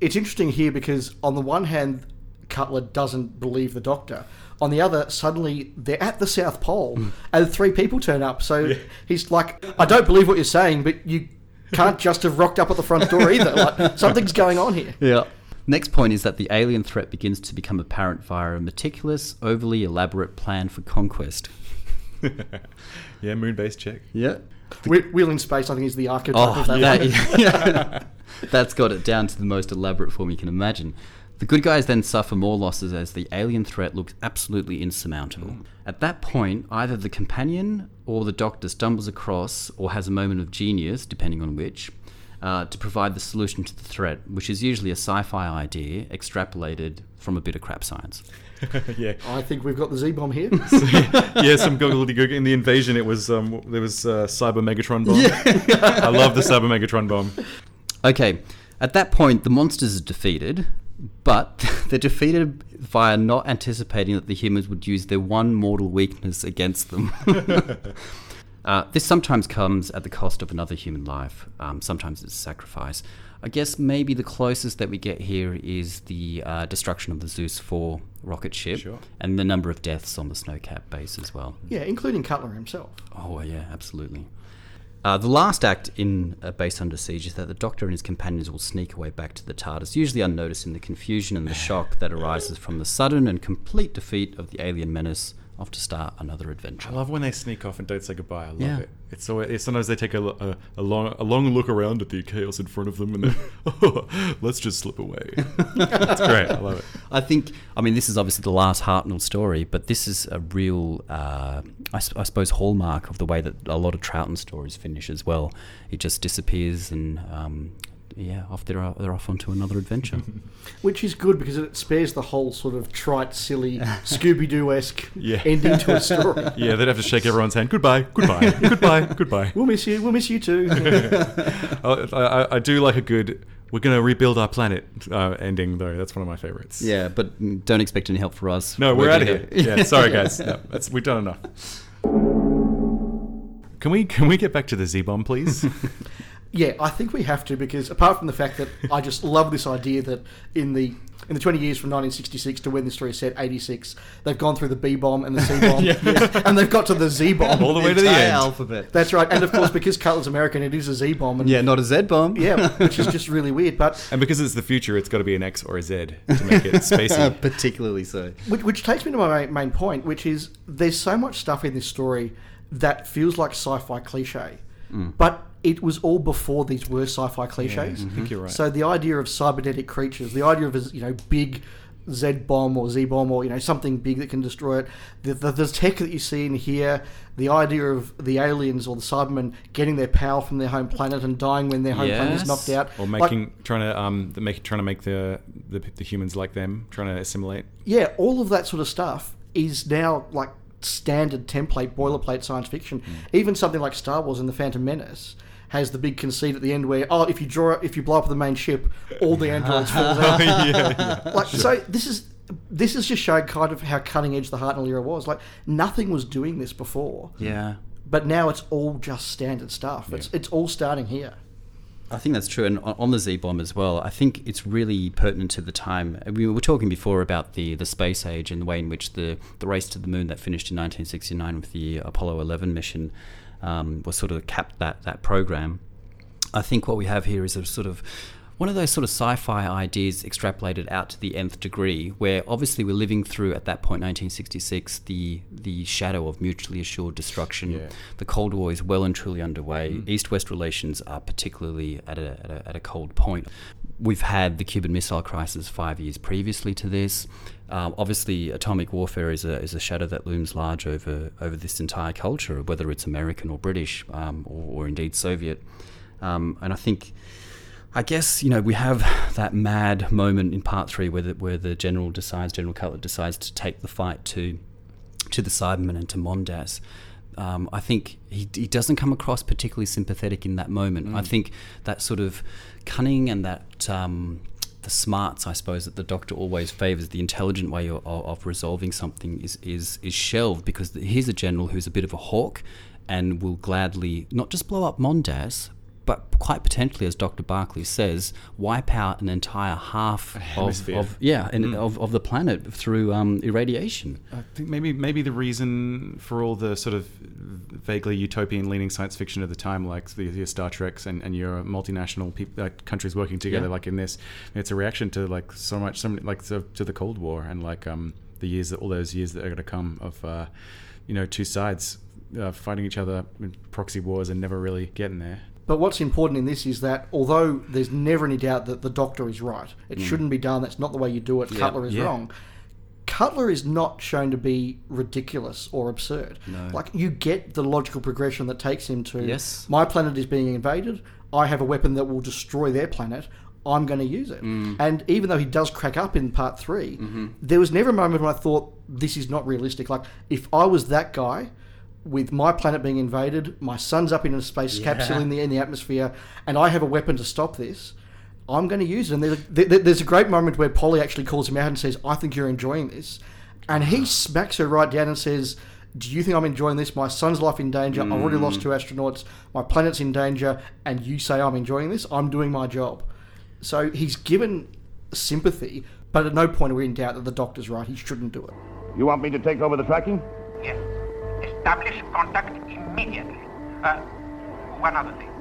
It's interesting here because on the one hand, Cutler doesn't believe the Doctor. On the other, suddenly they're at the South Pole hmm. and three people turn up. So he's like, I don't believe what you're saying, but you can't just have rocked up at the front door either. Like something's going on here. Yeah. Next point is that the alien threat begins to become apparent via a meticulous, overly elaborate plan for conquest. Yeah, moon base check. Yeah. Whe- Wheel in Space, I think, is the archetype Oh, of that. that, one. yeah. that's got it down to the most elaborate form you can imagine. The good guys then suffer more losses as the alien threat looks absolutely insurmountable. At that point, either the companion or the doctor stumbles across or has a moment of genius, depending on which, uh, to provide the solution to the threat, which is usually a sci fi idea extrapolated from a bit of crap science. yeah. I think we've got the Z bomb here. yeah, some googly goog. In the invasion, it was um, there was uh, cyber Megatron bomb. I love the cyber Megatron bomb. Okay, at that point, the monsters are defeated, but they're defeated via not anticipating that the humans would use their one mortal weakness against them. uh, this sometimes comes at the cost of another human life. Um, sometimes it's a sacrifice. I guess maybe the closest that we get here is the uh, destruction of the Zeus 4 rocket ship Sure. and the number of deaths on the Snowcap base as well. yeah, including Cutler himself. Oh yeah, absolutely. Uh, the last act in uh, Base Under Siege is that the Doctor and his companions will sneak away back to the TARDIS, usually unnoticed in the confusion and the shock that arises from the sudden and complete defeat of the alien menace off to start another adventure. I love when they sneak off and don't say goodbye. I love Yeah. it. It's so it's, sometimes they take a, a, a long a long look around at the chaos in front of them and then oh, let's just slip away. it's great. I love it. I think, I mean, this is obviously the last Hartnell story, but this is a real, uh, I, I suppose, hallmark of the way that a lot of Troughton stories finish as well. It just disappears and, um, yeah, off they're, o- they're off onto another adventure. Which is good because it spares the whole sort of trite, silly, Scooby Doo esque Yeah. ending to a story. Yeah, they'd have to shake everyone's hand. Goodbye, goodbye, goodbye, goodbye. We'll miss you. We'll miss you too. I, I, I do like a good. We're gonna rebuild our planet uh, ending though. That's one of my favorites. yeah, but don't expect any help for us. No, we're out of Working here. Yeah, sorry guys. No, that's, we've done enough. Can we can we get back to the Z bomb, please? Yeah, I think we have to because apart from the fact that I just love this idea that in the in the 20 years from 1966 to when the story is set, 86, they've gone through the B bomb and the C bomb, and they've got to the Z bomb. All the way to the end. alphabet. That's right, and of course because Cutler's American, it is a Z bomb, and Yeah, not a Z bomb. yeah, which is just really weird. But And because it's the future, it's got to be an X or a Z to make it spacey. Particularly so. which, which takes me to my main, main point, which is there's so much stuff in this story that feels like sci-fi cliche, mm. but it was all before these were sci-fi cliches. I think you're right. So the idea of cybernetic creatures, the idea of a you know big Z bomb or Z bomb or you know something big that can destroy it, the, the, the tech that you see in here, the idea of the aliens or the Cybermen getting their power from their home planet and dying when their home planet is knocked out, or Like, making trying to um the make trying to make the, the the humans like them, trying to assimilate. yeah, all of that sort of stuff is now like standard template boilerplate science fiction. Even something like Star Wars and the Phantom Menace has the big conceit at the end where oh if you draw if you blow up the main ship all the androids fall out. Oh, yeah, yeah. like so this is this is just showing kind of how cutting edge the Hartnell era was. Like nothing was doing this before, Yeah. but now it's all just standard stuff. It's it's all starting here. I think that's true. And on on the Z bomb as well, I think it's really pertinent to the time. We were talking before about the, the space age and the way in which the, the race to the moon that finished in 1969 with the Apollo 11 mission um, was sort of capped that, that program. I think what we have here is a sort of one of those sort of sci-fi ideas extrapolated out to the nth degree, where obviously we're living through at that point, 1966, the the shadow of mutually assured destruction. Yeah. The Cold War is well and truly underway. East-West relations are particularly at a, at a at a cold point. We've had the Cuban Missile Crisis five years previously to this. Um, obviously, atomic warfare is a, is a shadow that looms large over, over this entire culture, whether it's American or British um, or, or indeed Soviet. Um, and I think, I guess, you know, we have that mad moment in part three where the, where the general decides, General Cutler decides to take the fight to, to the Cybermen and to Mondas. Um, I think he, he doesn't come across particularly sympathetic in that moment. I think that sort of cunning and that um, the smarts, I suppose, that the Doctor always favours, the intelligent way of, of resolving something is, is is shelved because he's a general who's a bit of a hawk and will gladly not just blow up Mondas, but quite potentially, as Dr. Barclay says, wipe out an entire half of, of yeah, and of, of the planet through um, irradiation. I think maybe maybe the reason for all the sort of vaguely utopian leaning science fiction of the time, like the, your Star Treks and, and your multinational peop uh, countries working together, Yeah. like in this, it's a reaction to like so much, so many, like to, to the Cold War and like um, the years that all those years that are going to come of uh, you know two sides uh, fighting each other in proxy wars and never really getting there. But what's important in this is that although there's never any doubt that the Doctor is right, it Mm. shouldn't be done. That's not the way you do it. Cutler is yeah. wrong. Cutler is not shown to be ridiculous or absurd. No. Like you get the logical progression that takes him to Yes. my planet is being invaded. I have a weapon that will destroy their planet. I'm going to use it. Mm. And even though he does crack up in part 3 Mm-hmm. there was never a moment when I thought this is not realistic. Like if I was that guy with my planet being invaded, my son's up in a space capsule in the in the atmosphere, and I have a weapon to stop this. I'm going to use it. And there's a, there's a great moment where Polly actually calls him out and says, "I think you're enjoying this," and he ah. smacks her right down and says. Do you think I'm enjoying this? My son's life in danger. I've already lost two mm. astronauts. My planet's in danger, and you say I'm enjoying this? I'm doing my job. So he's given sympathy, but at no point are we in doubt that the doctor's right. He shouldn't do it. You want me to take over the tracking? Yes. Establish contact immediately. Uh, one other thing.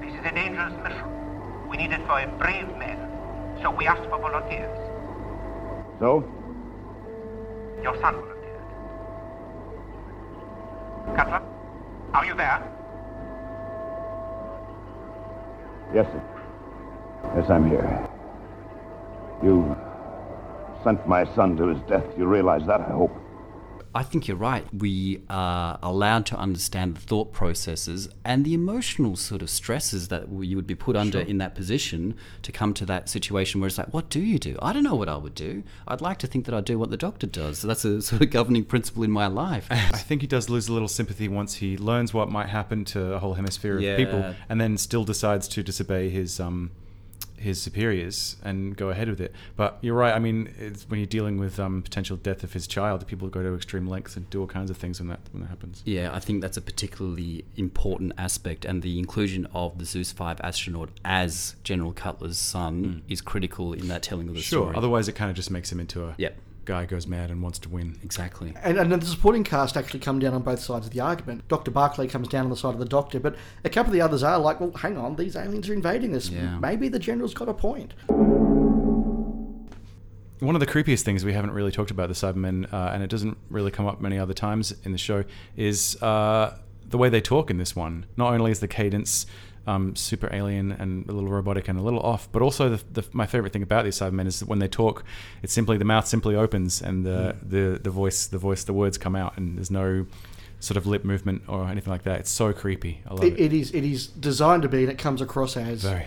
This is a dangerous mission. We need it for a brave man. So we ask for volunteers. So? Your son volunteered. Cutler, are you there? Yes, sir. Yes, I'm here. You sent my son to his death. You realize that, I hope. I think you're right. We are allowed to understand the thought processes and the emotional sort of stresses that you would be put under in that position to come to that situation where it's like, what do you do? I don't know what I would do. I'd like to think that I'd do what the doctor does. So that's a sort of governing principle in my life. I think he does lose a little sympathy once he learns what might happen to a whole hemisphere of Yeah. people, and then still decides to disobey his um, his superiors and go ahead with it. But you're right. I mean, it's, when you're dealing with um, potential death of his child, people go to extreme lengths and do all kinds of things when that when that happens. Yeah, I think that's a particularly important aspect, and the inclusion of the Zeus 5 astronaut as General Cutler's son is critical in that telling of the Sure. story. Sure. Otherwise, it kind of just makes him into a Yep. Guy goes mad and wants to win. Exactly. And, and the supporting cast actually come down on both sides of the argument. Dr. Barclay comes down on the side of the doctor, but a couple of the others are like, well, hang on, these aliens are invading us. Yeah. Maybe the general's got a point. One of the creepiest things we haven't really talked about the Cybermen, uh, and it doesn't really come up many other times in the show, is uh, the way they talk in this one. Not only is the cadence um, super alien and a little robotic and a little off, but also the, the, my favorite thing about these Cybermen is that when they talk, it's simply the mouth simply opens and the, mm. the, the voice, the voice, the words come out, and there's no sort of lip movement or anything like that. It's so creepy. I love it. It, it is it is designed to be, and it comes across as Very.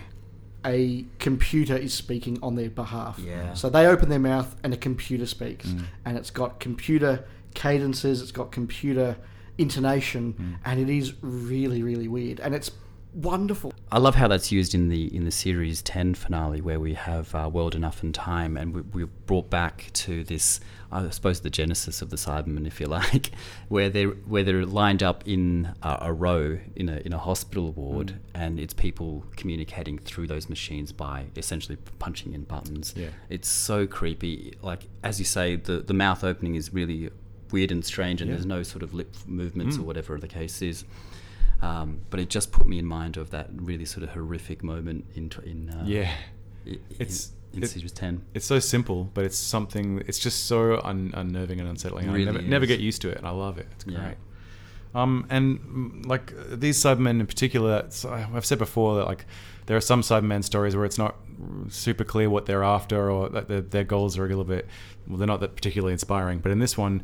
a computer is speaking on their behalf. Yeah. So they open their mouth, and a computer speaks, mm. and it's got computer cadences, it's got computer intonation, mm. and it is really really weird, and it's wonderful. I love how that's used in the in the series ten finale, where we have uh, World Enough and Time, and we, we're brought back to this, I suppose, the genesis of the Cybermen, if you like, where they are where they're lined up in a, a row in a in a hospital ward, and it's people communicating through those machines by essentially punching in buttons. Yeah. it's so creepy. Like as you say, the the mouth opening is really weird and strange, and there's no sort of lip movements or whatever the case is. Um, but it just put me in mind of that really sort of horrific moment in in uh, Yeah. in, It's- in it- series ten. It's so simple, but it's something. It's just so un- unnerving and unsettling. I never, never get used to it, and I love it. It's great. Yeah. Um, and mm, like these Cybermen in particular, I've said before that like there are some Cybermen stories where it's not super clear what they're after or that their, their goals are a little bit well, they're not that particularly inspiring. But in this one,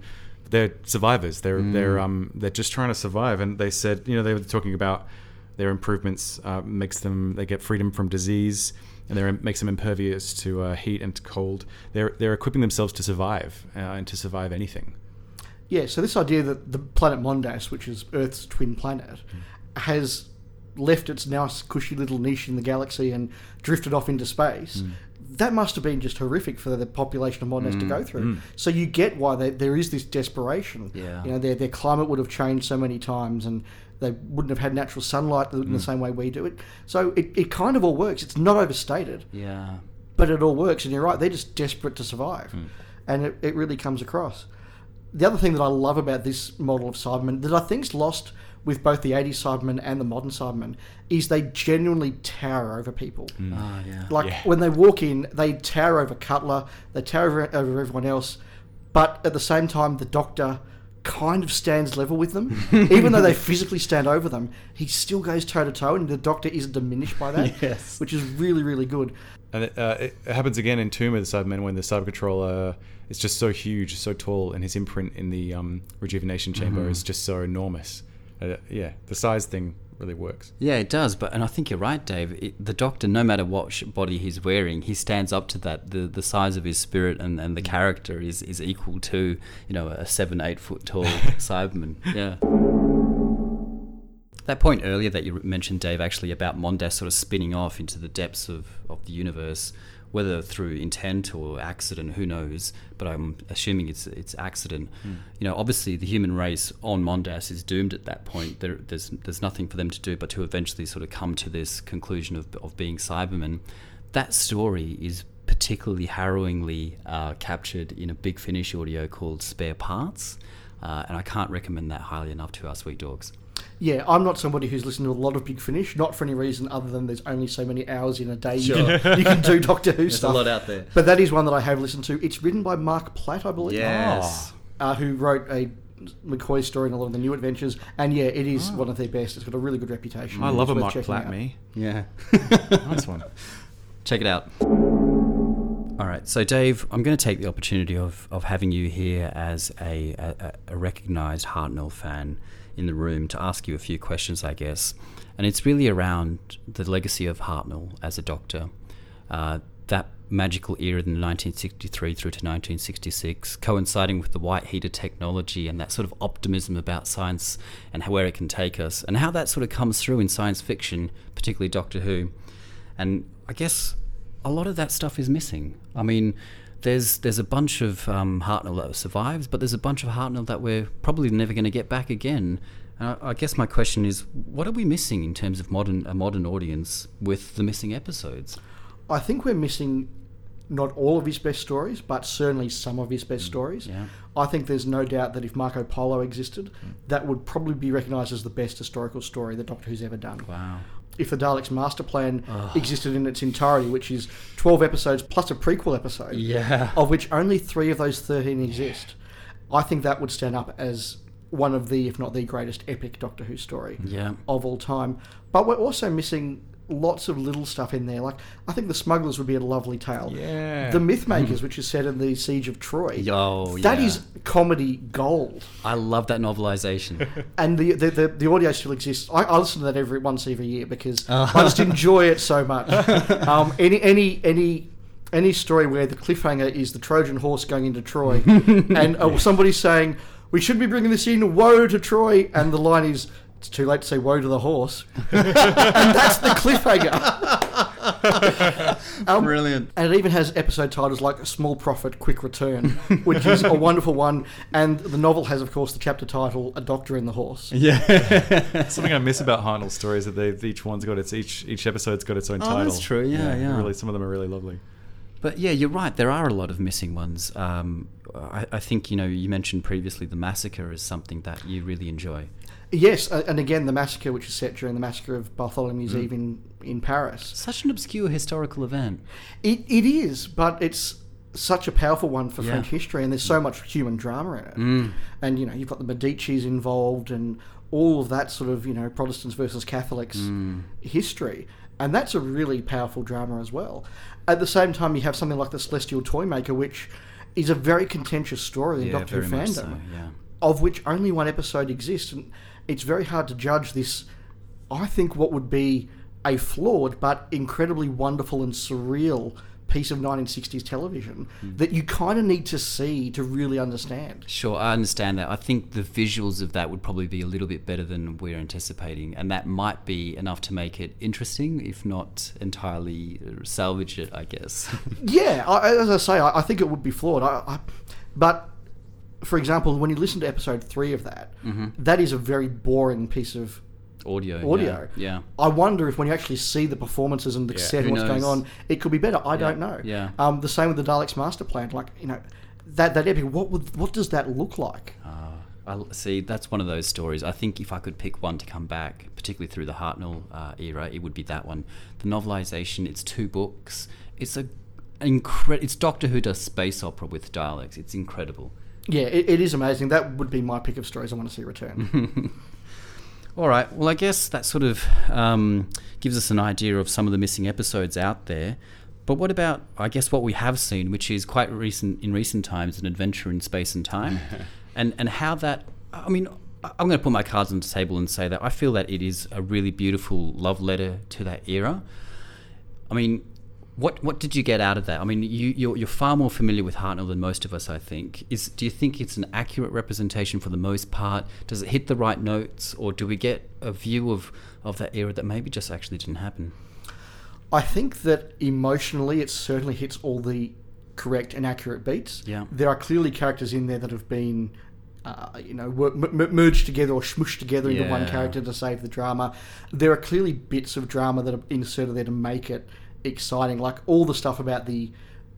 they're survivors. They're they're um they're just trying to survive. And they said you know they were talking about their improvements uh, makes them they get freedom from disease and they makes them impervious to uh, heat and to cold. They're they're equipping themselves to survive uh, and to survive anything. Yeah, so this idea that the planet Mondas, which is Earth's twin planet, has left its nice cushy little niche in the galaxy and drifted off into space. That must have been just horrific for the population of Mondas to mm, go through. Mm. So you get why they, there is this desperation. Yeah. You know, their, their climate would have changed so many times and they wouldn't have had natural sunlight in the mm. same way we do it. So it, it kind of all works. It's not overstated Yeah. but it all works. And you're right; they're just desperate to survive, and it, it really comes across. The other thing that I love about this model of Cybermen that I think's lost with both the 80s Cybermen and the modern Cybermen is they genuinely tower over people. Oh, yeah. Like Yeah. when they walk in, they tower over Cutler, they tower over, over everyone else, but at the same time, the Doctor kind of stands level with them. Even though they physically stand over them, he still goes toe to toe, and the Doctor isn't diminished by that, Yes. which is really, really good. And it, uh, it happens again in Tomb of the Cybermen when the Cyber Controller is just so huge, so tall, and his imprint in the um, rejuvenation chamber is just so enormous. Uh, yeah, the size thing really works. Yeah, it does. But and I think you're right, Dave. It, the Doctor, no matter what body he's wearing, he stands up to that. The the size of his spirit and, and the character is, is equal to you know a seven eight foot tall Cyberman. Yeah. That point earlier that you mentioned, Dave, actually about Mondas sort of spinning off into the depths of, of the universe, whether through intent or accident, who knows? But I'm assuming it's it's accident. You know, obviously the human race on Mondas is doomed at that point. There, there's there's nothing for them to do but to eventually sort of come to this conclusion of of being Cybermen. That story is particularly harrowingly uh, captured in a Big Finish audio called Spare Parts, uh, and I can't recommend that highly enough to our sweet dogs. Yeah, I'm not somebody who's listened to a lot of Big Finish, not for any reason other than there's only so many hours in a day you, can, you can do Doctor Who stuff. There's a lot out there. But that is one that I have listened to. It's written by Marc Platt, I believe. Yes. Uh, who wrote a McCoy story and a lot of the new adventures. And yeah, it is one of their best. It's got a really good reputation. I love It's a Marc Platt out. me. Yeah. Nice one. Check it out. All right, so Dave, I'm going to take the opportunity of, of having you here as a, a, a recognised Hartnell fan in the room to ask you a few questions, I guess. And it's really around the legacy of Hartnell as a doctor. Uh, that magical era in 1963 through to 1966, coinciding with the white heater technology and that sort of optimism about science and where it can take us, and how that sort of comes through in science fiction, particularly Doctor Who. And I guess a lot of that stuff is missing. I mean, there's there's a bunch of um, Hartnell that survives, but there's a bunch of Hartnell that we're probably never going to get back again. And I, I guess my question is, what are we missing in terms of modern a modern audience with the missing episodes? I think we're missing not all of his best stories, but certainly some of his best stories. yeah. I think there's no doubt that if Marco Polo existed, that would probably be recognised as the best historical story that Doctor Who's ever done. Wow. If the Daleks Master Plan existed in its entirety, which is 12 episodes plus a prequel episode, Yeah. of which only three of those 13 exist, I think that would stand up as one of the, if not the greatest epic Doctor Who story Yeah. of all time. But we're also missing lots of little stuff in there. Like, I think The Smugglers would be a lovely tale. Yeah. The Mythmakers, which is set in the Siege of Troy. Oh, That yeah. is comedy gold. I love that novelization. And the, the, the, the audio still exists. I, I listen to that every once every year because I just enjoy it so much. Um, any any any any story where the cliffhanger is the Trojan horse going into Troy, and uh, somebody's saying we should be bringing this in, woe to Troy, and the line is. It's too late to say woe to the horse. and that's the cliffhanger. Um, Brilliant. And it even has episode titles like Small Profit, Quick Return, which is a wonderful one. And the novel has, of course, the chapter title A Doctor in the Horse. Yeah. Something I miss about Hartnell stories is that they each one's got its each each episode's got its own Oh, title. that's true, yeah, yeah. Really, some of them are really lovely. But yeah, you're right. There are a lot of missing ones. Um, I, I think you know you mentioned previously the massacre is something that you really enjoy. Yes, and again, the massacre, which is set during the massacre of Bartholomew's Mm. Eve in, in Paris. Such an obscure historical event. It, it is, but it's such a powerful one for Yeah. French history, and there's so much human drama in it. Mm. And, you know, you've got the Medicis involved and all of that sort of you know Protestants versus Catholics history, and that's a really powerful drama as well. At the same time, you have something like the Celestial Toymaker, which is a very contentious story in Yeah, Doctor Who very much fandom, so, yeah. of which only one episode exists, and it's very hard to judge this. I think what would be a flawed but incredibly wonderful and surreal piece of 1960s television Hmm. that you kind of need to see to really understand. Sure, I understand that. I think the visuals of that would probably be a little bit better than we're anticipating, and that might be enough to make it interesting, if not entirely uh, salvage it, I guess. Yeah, I, as I say, I, I think it would be flawed. I, I, but for example, when you listen to episode three of that, that is a very boring piece of Audio. audio. Yeah. yeah. I wonder if when you actually see the performances and the set Who and what's going on, it could be better. I don't know. yeah. Um, the same with the Daleks master plan. Like you know, that that epic. What would what does that look like? I see. That's one of those stories. I think if I could pick one to come back, particularly through the Hartnell uh, era, it would be that one. The novelization. It's two books. It's a incre- It's Doctor Who does space opera with Daleks. It's incredible. Yeah, it, it is amazing. That would be my pick of stories I want to see return. All right. Well, I guess that sort of um, gives us an idea of some of the missing episodes out there. But what about, I guess, what we have seen, which is quite recent in recent times, an adventure in space and time, and and how that. I mean, I'm going to put my cards on the table and say that I feel that it is a really beautiful love letter to that era. I mean, what what did you get out of that? I mean, you you're, you're far more familiar with Hartnell than most of us, I think. Is do you think it's an accurate representation for the most part? Does it hit the right notes, or do we get a view of of that era that maybe just actually didn't happen? I think that emotionally, it certainly hits all the correct and accurate beats. Yeah. There are clearly characters in there that have been, uh, you know, wor- m- m- merged together or smushed together into one character to save the drama. There are clearly bits of drama that are inserted there to make it exciting, like all the stuff about the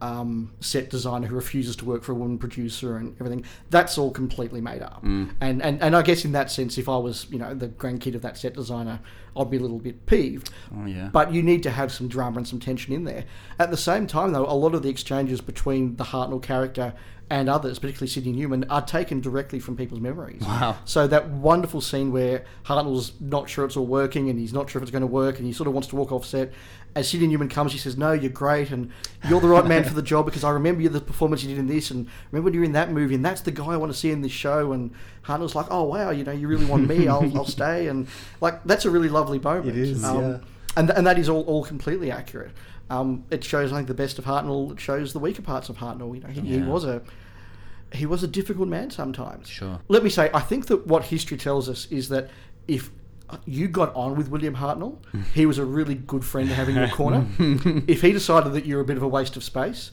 um, set designer who refuses to work for a woman producer and everything. That's all completely made up. Mm. And, and and I guess in that sense, if I was, you know, the grandkid of that set designer, I'd be a little bit peeved. Oh yeah. But you need to have some drama and some tension in there. At the same time, though, a lot of the exchanges between the Hartnell character and others, particularly Sidney Newman, are taken directly from people's memories. Wow. So that wonderful scene where Hartnell's not sure it's all working and he's not sure if it's going to work and he sort of wants to walk off set. As Sidney Newman comes, he says, "No, you're great, and you're the right man for the job because I remember you the performance you did in this, and remember when you're in that movie, and that's the guy I want to see in this show." And Hartnell's like, "Oh wow, you know, you really want me? I'll, I'll stay." And like that's a really lovely moment. It is, Um, yeah. and, and that is all, all completely accurate. Um, it shows, I think, the best of Hartnell. It shows the weaker parts of Hartnell. You know, he, he was a he was a difficult man sometimes. Sure. Let me say, I think that what history tells us is that if you got on with William Hartnell, he was a really good friend to have in your corner. if he decided that you're a bit of a waste of space,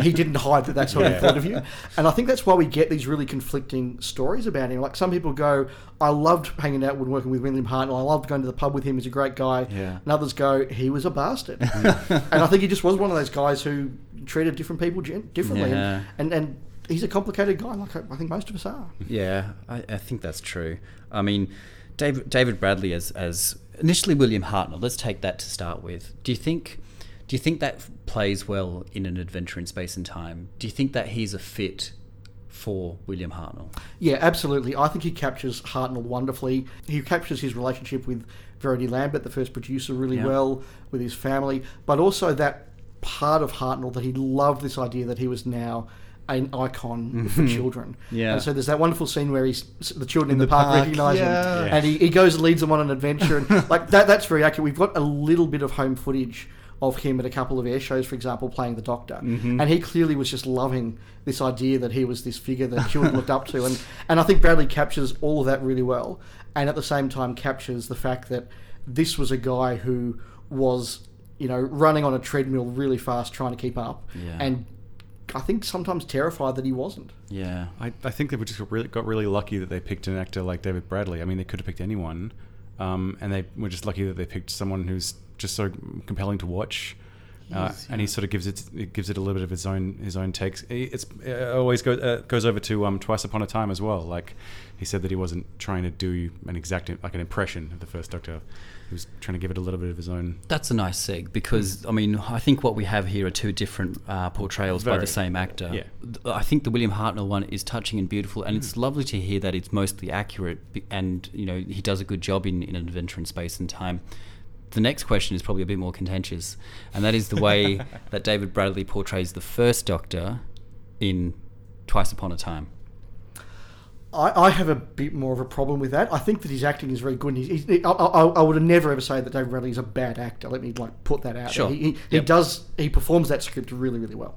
he didn't hide that that's what he thought of you. And I think that's why we get these really conflicting stories about him. Like some people go, I loved hanging out and working with William Hartnell. I loved going to the pub with him. He's a great guy. Yeah. And others go, he was a bastard. and I think he just was one of those guys who treated different people differently. Yeah. And, and, and he's a complicated guy, like I I think most of us are. Yeah, I, I think that's true. I mean, David David Bradley as as initially William Hartnell. Let's take that to start with. Do you think do you think that plays well in an adventure in space and time? Do you think that he's a fit for William Hartnell? Yeah, absolutely. I think he captures Hartnell wonderfully. He captures his relationship with Verity Lambert, the first producer, really Yeah. well with his family, but also that part of Hartnell that he loved this idea that he was now an icon for children. Yeah. And so there's that wonderful scene where he's the children in, the, the park, park, recognise yeah. him, and he, he goes and leads them on an adventure, and like that. That's very accurate. We've got a little bit of home footage of him at a couple of air shows, for example, playing the Doctor, Mm-hmm. and he clearly was just loving this idea that he was this figure that children looked up to, and and I think Bradley captures all of that really well, and at the same time captures the fact that this was a guy who was you know running on a treadmill really fast trying to keep up, Yeah. and I think sometimes terrified that he wasn't. Yeah. I, I think they were just got really, got really lucky that they picked an actor like David Bradley. I mean, they could have picked anyone, um, and they were just lucky that they picked someone who's just so compelling to watch. Uh, and he sort of gives it it gives it a little bit of his own his own takes. It's it always goes uh, goes over to um, Twice Upon a Time as well. Like he said that he wasn't trying to do an exact like an impression of the First Doctor. He was trying to give it a little bit of his own. That's a nice seg because I mean I think what we have here are two different uh, portrayals by the same actor. Yeah. I think the William Hartnell one is touching and beautiful, and it's lovely to hear that it's mostly accurate, and you know he does a good job in, in Adventure in Space and Time. The next question is probably a bit more contentious, and that is the way that David Bradley portrays the First Doctor in Twice Upon a Time. I, I have a bit more of a problem with that. I think that his acting is very good. And he's, he, I, I, I would have never ever say that David Bradley is a bad actor. Let me like put that out. Sure. There. He, he, he does. He performs that script really, really well.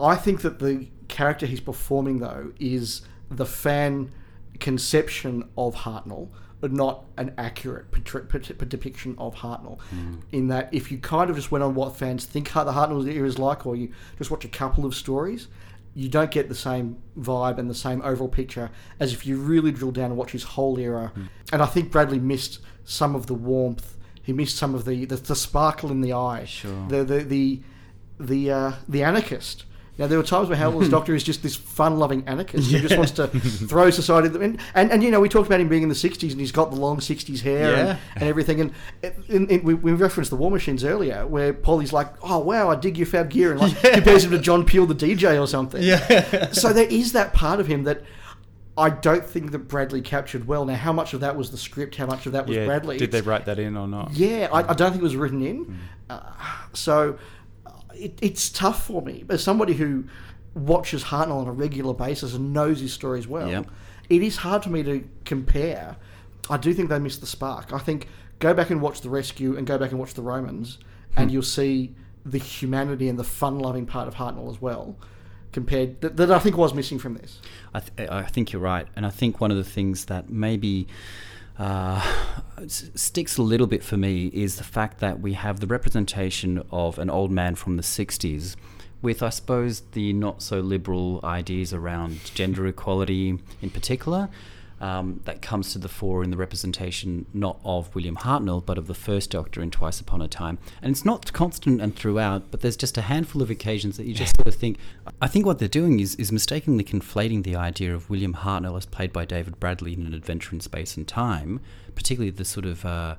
I think that the character he's performing though is the fan conception of Hartnell, but not an accurate depiction of Hartnell. In that, if you kind of just went on what fans think the Hartnell era is like, or you just watch a couple of stories, you don't get the same vibe and the same overall picture as if you really drill down and watch his whole era. And I think Bradley missed some of the warmth. He missed some of the the, the sparkle in the eye. Sure. The the the the uh, the anarchist. Now there were times where Howell's Doctor is just this fun-loving anarchist who just wants to throw society. And, and and you know we talked about him being in the '60s and he's got the long '60s hair Yeah. and, and everything. And in, in, we, we referenced the War Machines earlier, where Polly's like, "Oh wow, I dig your fab gear," and like compares him to John Peel, the DJ, or something. Yeah. so there is that part of him that. I don't think that Bradley captured well. Now, how much of that was the script? How much of that was Yeah, Bradley? did they write that in or not? Yeah, I, I don't think it was written in. Uh, so it, it's tough for me. As somebody who watches Hartnell on a regular basis and knows his stories well, Yep. it is hard for me to compare. I do think they missed the spark. I think go back and watch The Rescue and go back and watch The Romans, and hmm. you'll see the humanity and the fun-loving part of Hartnell as well. Compared that, that I think was missing from this. I, th- I think you're right, and I think one of the things that maybe uh, sticks a little bit for me is the fact that we have the representation of an old man from the '60s, with I suppose the not so liberal ideas around gender equality in particular. Um, that comes to the fore in the representation not of William Hartnell but of the first Doctor in Twice Upon a Time, and it's not constant and throughout, but there's just a handful of occasions that you just sort of think. I think what they're doing is is mistakenly conflating the idea of William Hartnell as played by David Bradley in An Adventure in Space and Time, particularly the sort of uh,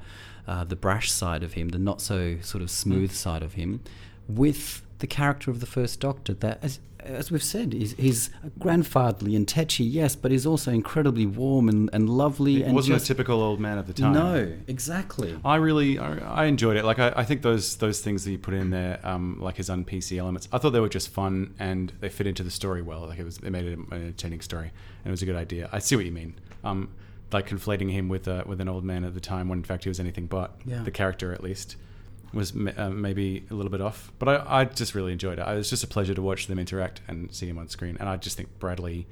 uh, the brash side of him, the not so sort of smooth side of him, with the character of the First Doctor that, as, as we've said, is he's grandfatherly and tetchy, yes, but he's also incredibly warm and, and lovely. He and wasn't just, a typical old man at the time. No, exactly. I really, I, I enjoyed it. Like I, I think those those things that you put in there, um, like his un PC elements, I thought they were just fun and they fit into the story well. Like it was, they made it an entertaining story and it was a good idea. I see what you mean. Um, like conflating him with uh, with an old man at the time when in fact he was anything but Yeah. the character at least was uh, maybe a little bit off. But I, I just really enjoyed it. It was just a pleasure to watch them interact and see him on screen. And I just think Bradley.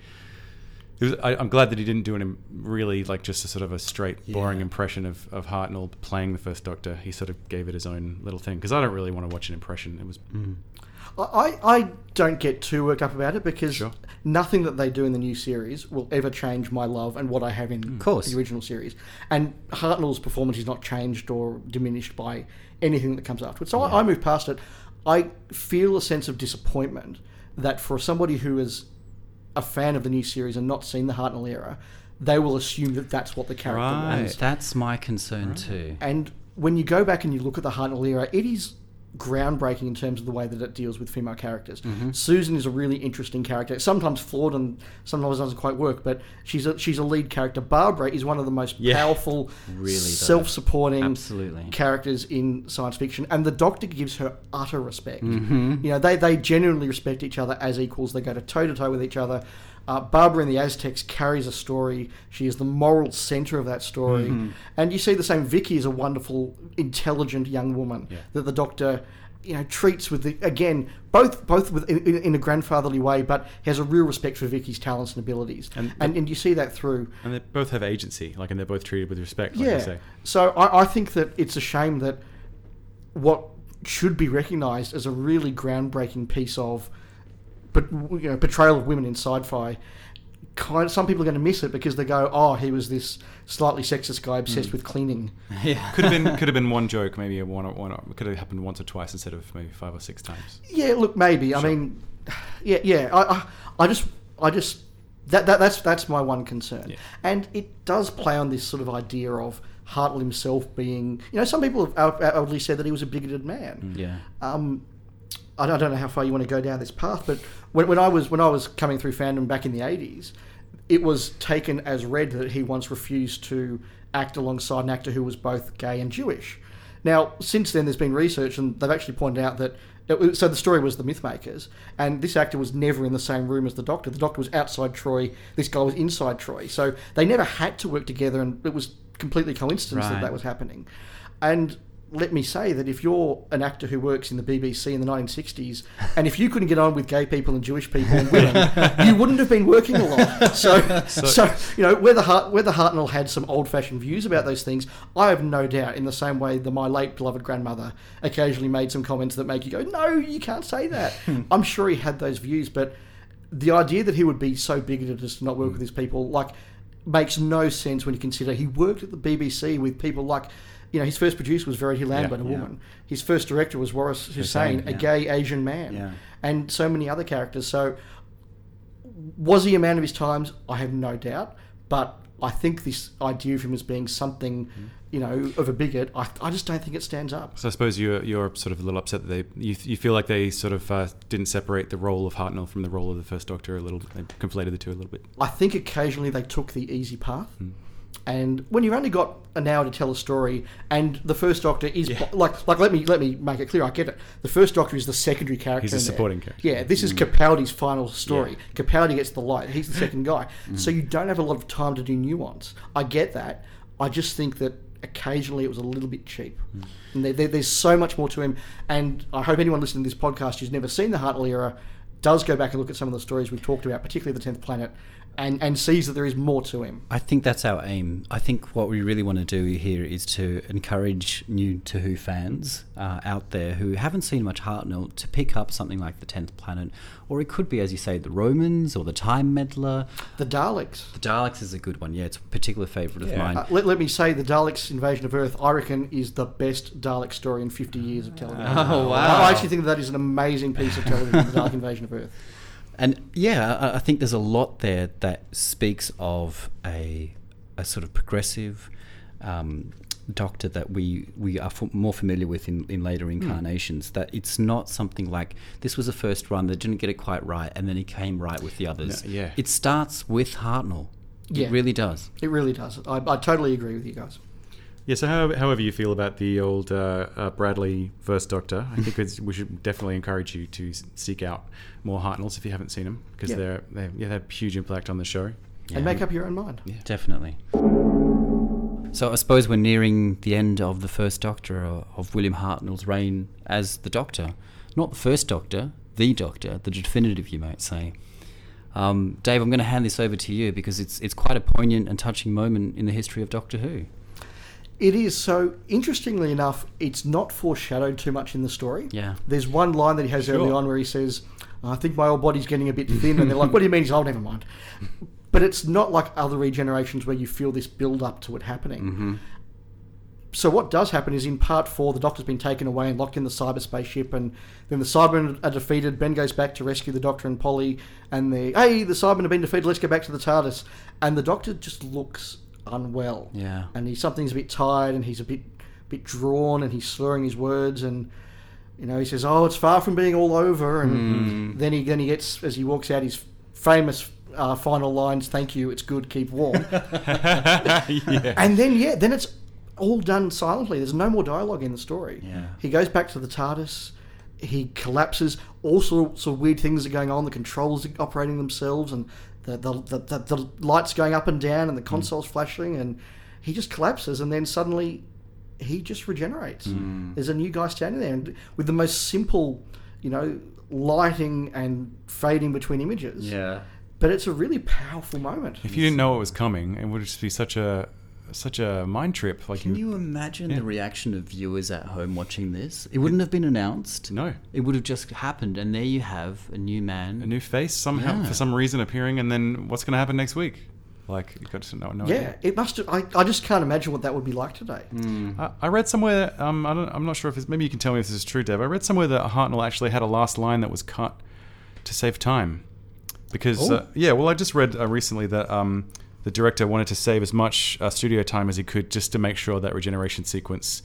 It was, I, I'm glad that he didn't do an um, really like just a sort of a straight boring Yeah. impression of, of Hartnell playing the first Doctor. He sort of gave it his own little thing because I don't really want to watch an impression. It was mm. I, I don't get too worked up about it because Sure. nothing that they do in the new series will ever change my love and what I have in mm. course. the original series. And Hartnell's performance is not changed or diminished by anything that comes afterwards. So I, I move past it. I feel a sense of disappointment that for somebody who is a fan of the new series and not seen the Hartnell era, they will assume that that's what the character Right. was. That's my concern too. And when you go back and you look at the Hartnell era, it is groundbreaking in terms of the way that it deals with female characters. Mm-hmm. Susan is a really interesting character, sometimes flawed and sometimes doesn't quite work, but she's a she's a lead character. Barbara is one of the most Yeah. powerful, Really, self-supporting Absolutely. characters in science fiction, and the Doctor gives her utter respect. Mm-hmm. You know, they they genuinely respect each other as equals. They go to toe to toe with each other. Uh, Barbara in the Aztecs carries a story. She is the moral center of that story, Mm-hmm. and you see the same. Vicky is a wonderful, intelligent young woman that the Doctor, you know, treats with the again both both with in, in a grandfatherly way, but has a real respect for Vicky's talents and abilities, and And- and, you see that through. and they both have agency, like and they're both treated with respect. Like Yeah. say. So I, I think that it's a shame that what should be recognised as a really groundbreaking piece of, but you know, portrayal of women in sci-fi kind of, some people are going to miss it because they go, oh, he was this slightly sexist guy obsessed with cleaning. yeah. Could have been could have been one joke, maybe a one or one. Or, could have happened once or twice instead of maybe five or six times. Yeah, look, maybe. I mean, yeah, yeah. I, I, I just, I just that, that that's that's my one concern, Yeah. and it does play on this sort of idea of Hartnell himself being, you know, some people have out- outwardly said that he was a bigoted man. Yeah. Um, I don't, I don't know how far you want to go down this path, but when, when I was when I was coming through fandom back in the eighties, it was taken as read that he once refused to act alongside an actor who was both gay and Jewish. Now, since then, there's been research, and they've actually pointed out that. was- So the story was the Mythmakers, and this actor was never in the same room as the Doctor. The Doctor was outside Troy. This guy was inside Troy. So they never had to work together, and it was completely coincidence that that was happening. And let me say that if you're an actor who works in the BBC in the 1960s, and if you couldn't get on with gay people and Jewish people and women, you wouldn't have been working a lot. So, so, you know, whether Hart, whether Hartnell had some old-fashioned views about those things, I have no doubt. In the same way that my late beloved grandmother occasionally made some comments that make you go, "No, you can't say that." Hmm. I'm sure he had those views, but the idea that he would be so bigoted as to not work hmm. with his people, like, makes no sense when you consider he worked at the BBC with people like, you know, his first producer was Verity Lambert, a yeah. woman. His first director was Waris Hussein, a yeah. gay Asian man, Yeah. and so many other characters. So, was he a man of his times? I have no doubt, but I think this idea of him as being something, you know, of a bigot, I, I just don't think it stands up. So I suppose you're you're sort of a little upset that they you, you feel like they sort of uh, didn't separate the role of Hartnell from the role of the First Doctor a little. They conflated the two a little bit. I think occasionally they took the easy path. Hmm. And when you've only got an hour to tell a story, and the first Doctor is like, like let me let me make it clear. I get it. The first Doctor is the secondary character. He's a in there. supporting character. Yeah, this is Hmm. Capaldi's final story. Capaldi gets the light. He's the second guy. So you don't have a lot of time to do nuance. I get that. I just think that occasionally it was a little bit cheap. And there, there, there's so much more to him. And I hope anyone listening to this podcast who's never seen the Hartnell era does go back and look at some of the stories we've talked about, particularly the Tenth Planet, and, and sees that there is more to him. I think that's our aim. I think what we really want to do here is to encourage new To Who fans uh, out there who haven't seen much Hartnell to pick up something like The Tenth Planet, or it could be, as you say, The Romans or The Time Meddler. The Daleks. The Daleks is a good one. Yeah, it's a particular favourite of mine. Uh, let, let me say, the Daleks' invasion of Earth, I reckon, is the best Dalek story in 50 years of television. Oh, wow. I actually think that is an amazing piece of television, the Dalek invasion of Earth. And yeah, I, I think there's a lot there that speaks of a, a sort of progressive um, doctor that we, we are f- more familiar with in, in Hmm. later incarnations. That it's not something like this was a first run, that didn't get it quite right, and then he came right with the others. No, yeah. It starts with Hartnell. Yeah. It really does. It really does. I, I totally agree with you guys. Yeah. So how, however you feel about the old uh, uh, Bradley First Doctor, I think it's, we should definitely encourage you to seek out more Hartnells if you haven't seen them because Yeah. they're they yeah they have huge impact on the show. And make up your own mind. Yeah. Definitely. So I suppose we're nearing the end of the first Doctor uh, of William Hartnell's reign as the Doctor. Not the first Doctor, the Doctor, the definitive, you might say. Um, Dave, I'm going to hand this over to you because it's it's quite a poignant and touching moment in the history of Doctor Who. It is. So, interestingly enough, it's not foreshadowed too much in the story. Yeah. There's one line that he has early on where he says, I think my old body's getting a bit thin. And they're like, what do you mean? He's, oh, never mind. But it's not like other regenerations where you feel this build up to it happening. Mm-hmm. So what does happen is in part four, the Doctor's been taken away and locked in the cyberspace ship, and then the Cybermen are defeated. Ben goes back to rescue the Doctor and Polly, and the hey, the Cybermen have been defeated. Let's go back to the TARDIS, and the Doctor just looks unwell. Yeah. and he's something's a bit tired, and he's a bit bit drawn, and he's slurring his words, and you know he says, "Oh, it's far from being all over," and then he then he gets as he walks out his famous. Uh, final lines, thank you, it's good, keep warm. yeah. And then yeah, then it's all done silently. There's no more dialogue in the story. Yeah. He goes back to the TARDIS. He collapses. All sorts of weird things are going on. The controls are operating themselves, and the the, the, the, the lights going up and down, and the mm. consoles flashing, and he just collapses. And then suddenly, he just regenerates. Mm. There's a new guy standing there, and with the most simple, you know, lighting and fading between images. Yeah. But it's a really powerful moment. If you didn't know it was coming, it would just be such a such a mind trip. Like Can you imagine the reaction of viewers at home watching this? It wouldn't have been announced. No. It would have just happened, and there you have a new man. a new face somehow Yeah. for some reason appearing, and then what's going to happen next week? Like you got to know. no Yeah, idea. it must have. I, I just can't imagine what that would be like today. I, I read somewhere. Um, I don't, I'm not sure if it's. Maybe you can tell me if this is true, Dev. I read somewhere that Hartnell actually had a last line that was cut to save time, because uh, yeah. Well, I just read uh, recently that um, the director wanted to save as much uh, studio time as he could just to make sure that regeneration sequence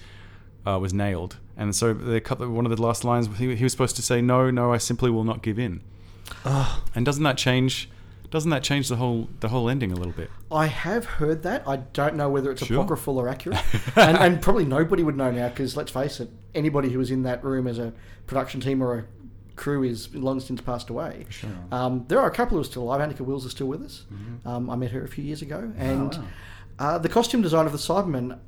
uh, was nailed. And so the, one of the last lines. He, he was supposed to say, "No, no, I simply will not give in." And doesn't that change? Doesn't that change the whole the whole ending a little bit? I have heard that. I don't know whether it's Sure. apocryphal or accurate, and, and probably nobody would know now because let's face it, anybody who was in that room as a production team or a crew is long since passed away. Um, there are a couple who are still alive. Anneke Wills is still with us. Mm-hmm. Um, I met her a few years ago, Oh, and wow. uh, the costume designer of the Cybermen,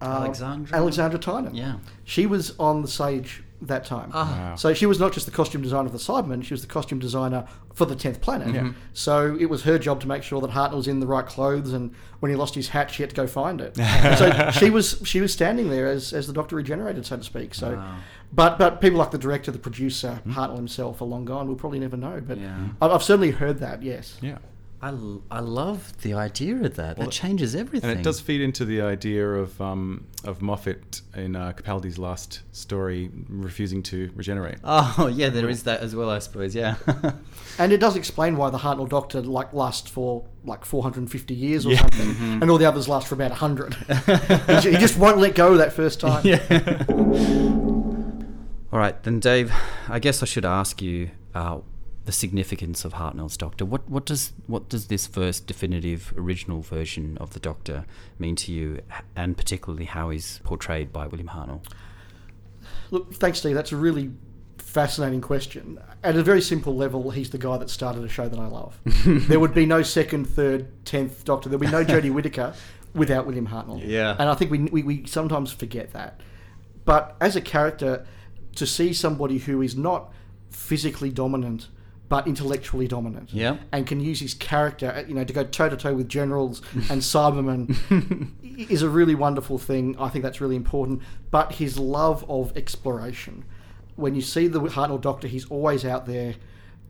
uh, Alexandra? Alexandra Tynan. Yeah. she was on the stage that time. Ah. Wow. So she was not just the costume designer of the Cybermen, she was the costume designer for the 10th planet. So it was her job to make sure that Hartnell was in the right clothes and when he lost his hat she had to go find it. so she was she was standing there as, as the doctor regenerated, so to speak. So but but people like the director, the producer, Hartnell himself are long gone. We'll probably never know. But Yeah. I've certainly heard that, yes. Yeah. I, l- I love the idea of that. that changes everything. And it does feed into the idea of um, of Moffat in uh, Capaldi's last story refusing to regenerate. Oh yeah, there is that as well, I suppose. Yeah. And it does explain why the Hartnell Doctor like lasts for like 450 years or something, and all the others last for about 100. he just won't let go that first time. Yeah. All right, then, Dave. I guess I should ask you uh, the significance of Hartnell's Doctor. What what does what does this first definitive original version of the Doctor mean to you, and particularly how he's portrayed by William Hartnell? Look, thanks, Steve. That's a really fascinating question. At a very simple level, he's the guy that started a show that I love. there would be no second, third, tenth Doctor. There would be no Jodie Whittaker without William Hartnell. Yeah. And I think we, we, we sometimes forget that. But as a character, to see somebody who is not physically dominant but intellectually dominant, Yeah. and can use his character, uh, you know, to go toe to toe with generals and Cybermen, is a really wonderful thing. I think that's really important. But his love of exploration, when you see the Hartnell Doctor, he's always out there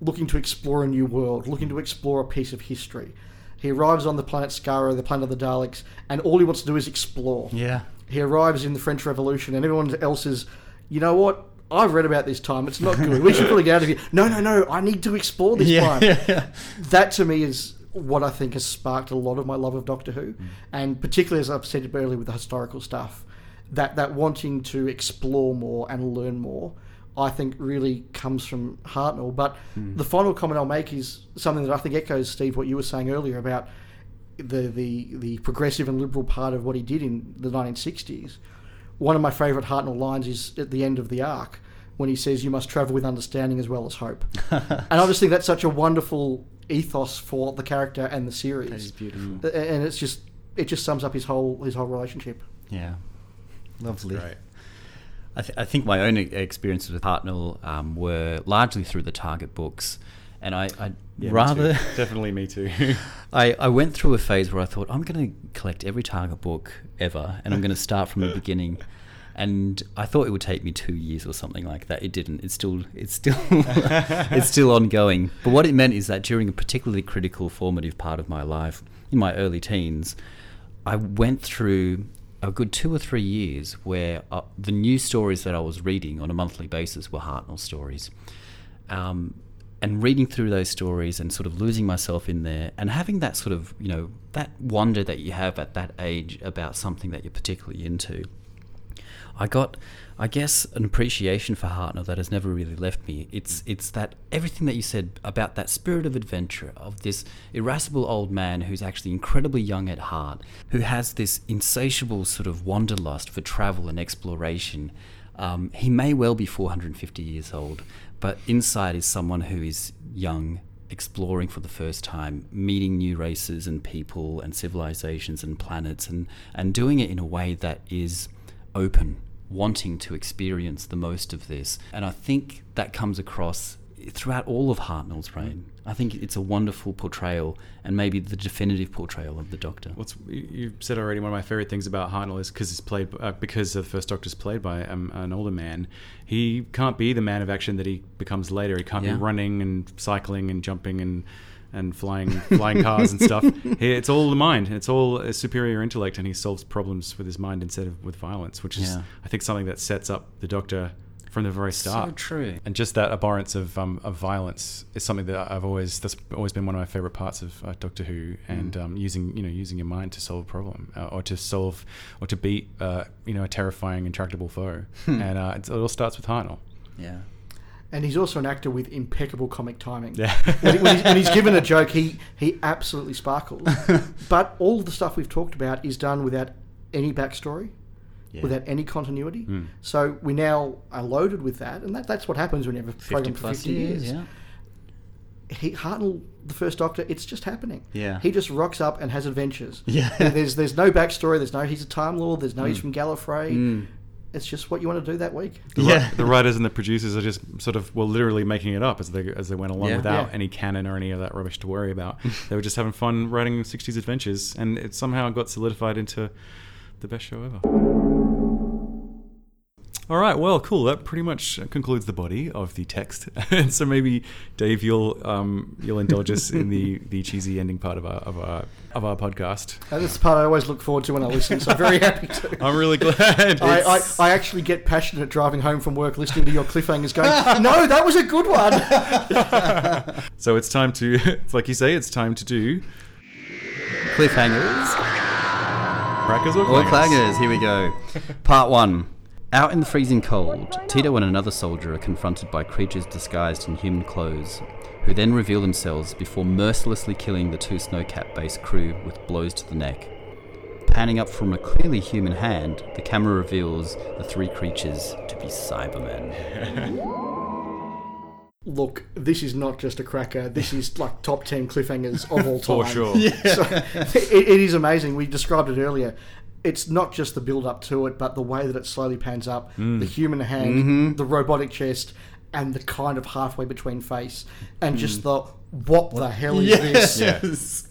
looking to explore a new world, looking to explore a piece of history. He arrives on the planet Skaro, the planet of the Daleks, and all he wants to do is explore. Yeah. He arrives in the French Revolution, and everyone else is, you know what? I've read about this time. It's not good. We should probably get out of here. No, no, no. I need to explore this Yeah, time. yeah, yeah. That to me is what I think has sparked a lot of my love of Doctor Who, and particularly as I've said earlier with the historical stuff, that that wanting to explore more and learn more. I think really comes from Hartnell. But hmm. the final comment I'll make is something that I think echoes, Steve, what you were saying earlier about the, the, the progressive and liberal part of what he did in the 1960s. One of my favourite Hartnell lines is at the end of the arc when he says, You must travel with understanding as well as hope. and I just think that's such a wonderful ethos for the character and the series. That is beautiful. A- And it's just, it just sums up his whole his whole relationship. Yeah. Lovely. Right. I, th- I think my own e- experiences with Hartnell um, were largely through the Target books. And I, I Yeah, me rather. too. definitely me too. I, I went through a phase where I thought I'm going to collect every Target book ever, and I'm going to start from the beginning. And I thought it would take me two years or something like that. It didn't. It's still it's still it's still ongoing. But what it meant is that during a particularly critical formative part of my life, in my early teens, I went through a good two or three years where uh, the new stories that I was reading on a monthly basis were Hartnell stories. Um, and reading through those stories and sort of losing myself in there and having that sort of, you know, that wonder that you have at that age about something that you're particularly into. I got, I guess, an appreciation for Hartnell that has never really left me. It's it's that everything that you said about that spirit of adventure of this irascible old man who's actually incredibly young at heart, who has this insatiable sort of wanderlust for travel and exploration. Um, he may well be 450 years old, but inside is someone who is young, exploring for the first time, meeting new races and people and civilizations and planets, and, and doing it in a way that is open, wanting to experience the most of this. And I think that comes across throughout all of Hartnell's reign. I think it's a wonderful portrayal and maybe the definitive portrayal of the Doctor. What's you said already? One of my favorite things about Hartnell is because he's played uh, because the first Doctor's played by um, an older man. He can't be the man of action that he becomes later. He can't Yeah. be running and cycling and jumping and and flying flying cars and stuff. He, it's all the mind. It's all a superior intellect, and he solves problems with his mind instead of with violence, which is Yeah. I think something that sets up the Doctor from the very start. So true. And just that abhorrence of um, of violence is something that I've always that's always been one of my favorite parts of uh, Doctor Who, and um, using you know using your mind to solve a problem uh, or to solve or to beat uh, you know a terrifying intractable foe, and uh, it's, it all starts with Hartnell. Yeah. And he's also an actor with impeccable comic timing. Yeah. when, when he's, when he's given a joke, he, he absolutely sparkles. but all the stuff we've talked about is done without any backstory, without any continuity. Hmm. So we now are loaded with that, and that, that's what happens when you have a program for 50 years. yeah. He, Hartnell, the first Doctor, it's just happening. Yeah. He just rocks up and has adventures. Yeah. There's there's no backstory. There's no he's a Time Lord. There's no Hmm. he's from Gallifrey. It's just what you want to do that week. The, ri- Yeah. the writers and the producers are just sort of well, literally making it up as they as they went along Yeah. without Yeah. any canon or any of that rubbish to worry about. they were just having fun writing '60s adventures, and it somehow got solidified into the best show ever. All right, well, cool. That pretty much concludes the body of the text. and so maybe Dave, you'll um, you'll indulge us in the, the cheesy ending part of our of our of our podcast. That's the part I always look forward to when I listen. So I'm very happy to. I'm really glad. I, I, I actually get passionate driving home from work listening to your cliffhangers going, no, that was a good one. so it's time to, like you say, it's time to do Cliffhangers. Crackers or Or clangers. clangers. Here we go. Part one. Out in the freezing cold, Tito and another soldier are confronted by creatures disguised in human clothes, who then reveal themselves before mercilessly killing the two Snowcap based crew with blows to the neck. Panning up from a clearly human hand, the camera reveals the three creatures to be Cybermen. Look, this is not just a cracker. This is like top 10 cliffhangers of all time. For sure. So, it, it is amazing. We described it earlier. It's not just the build up to it, but the way that it slowly pans up mm. the human hand, mm-hmm. the robotic chest, and the kind of halfway between face, and just mm. the what the hell is this? Yes.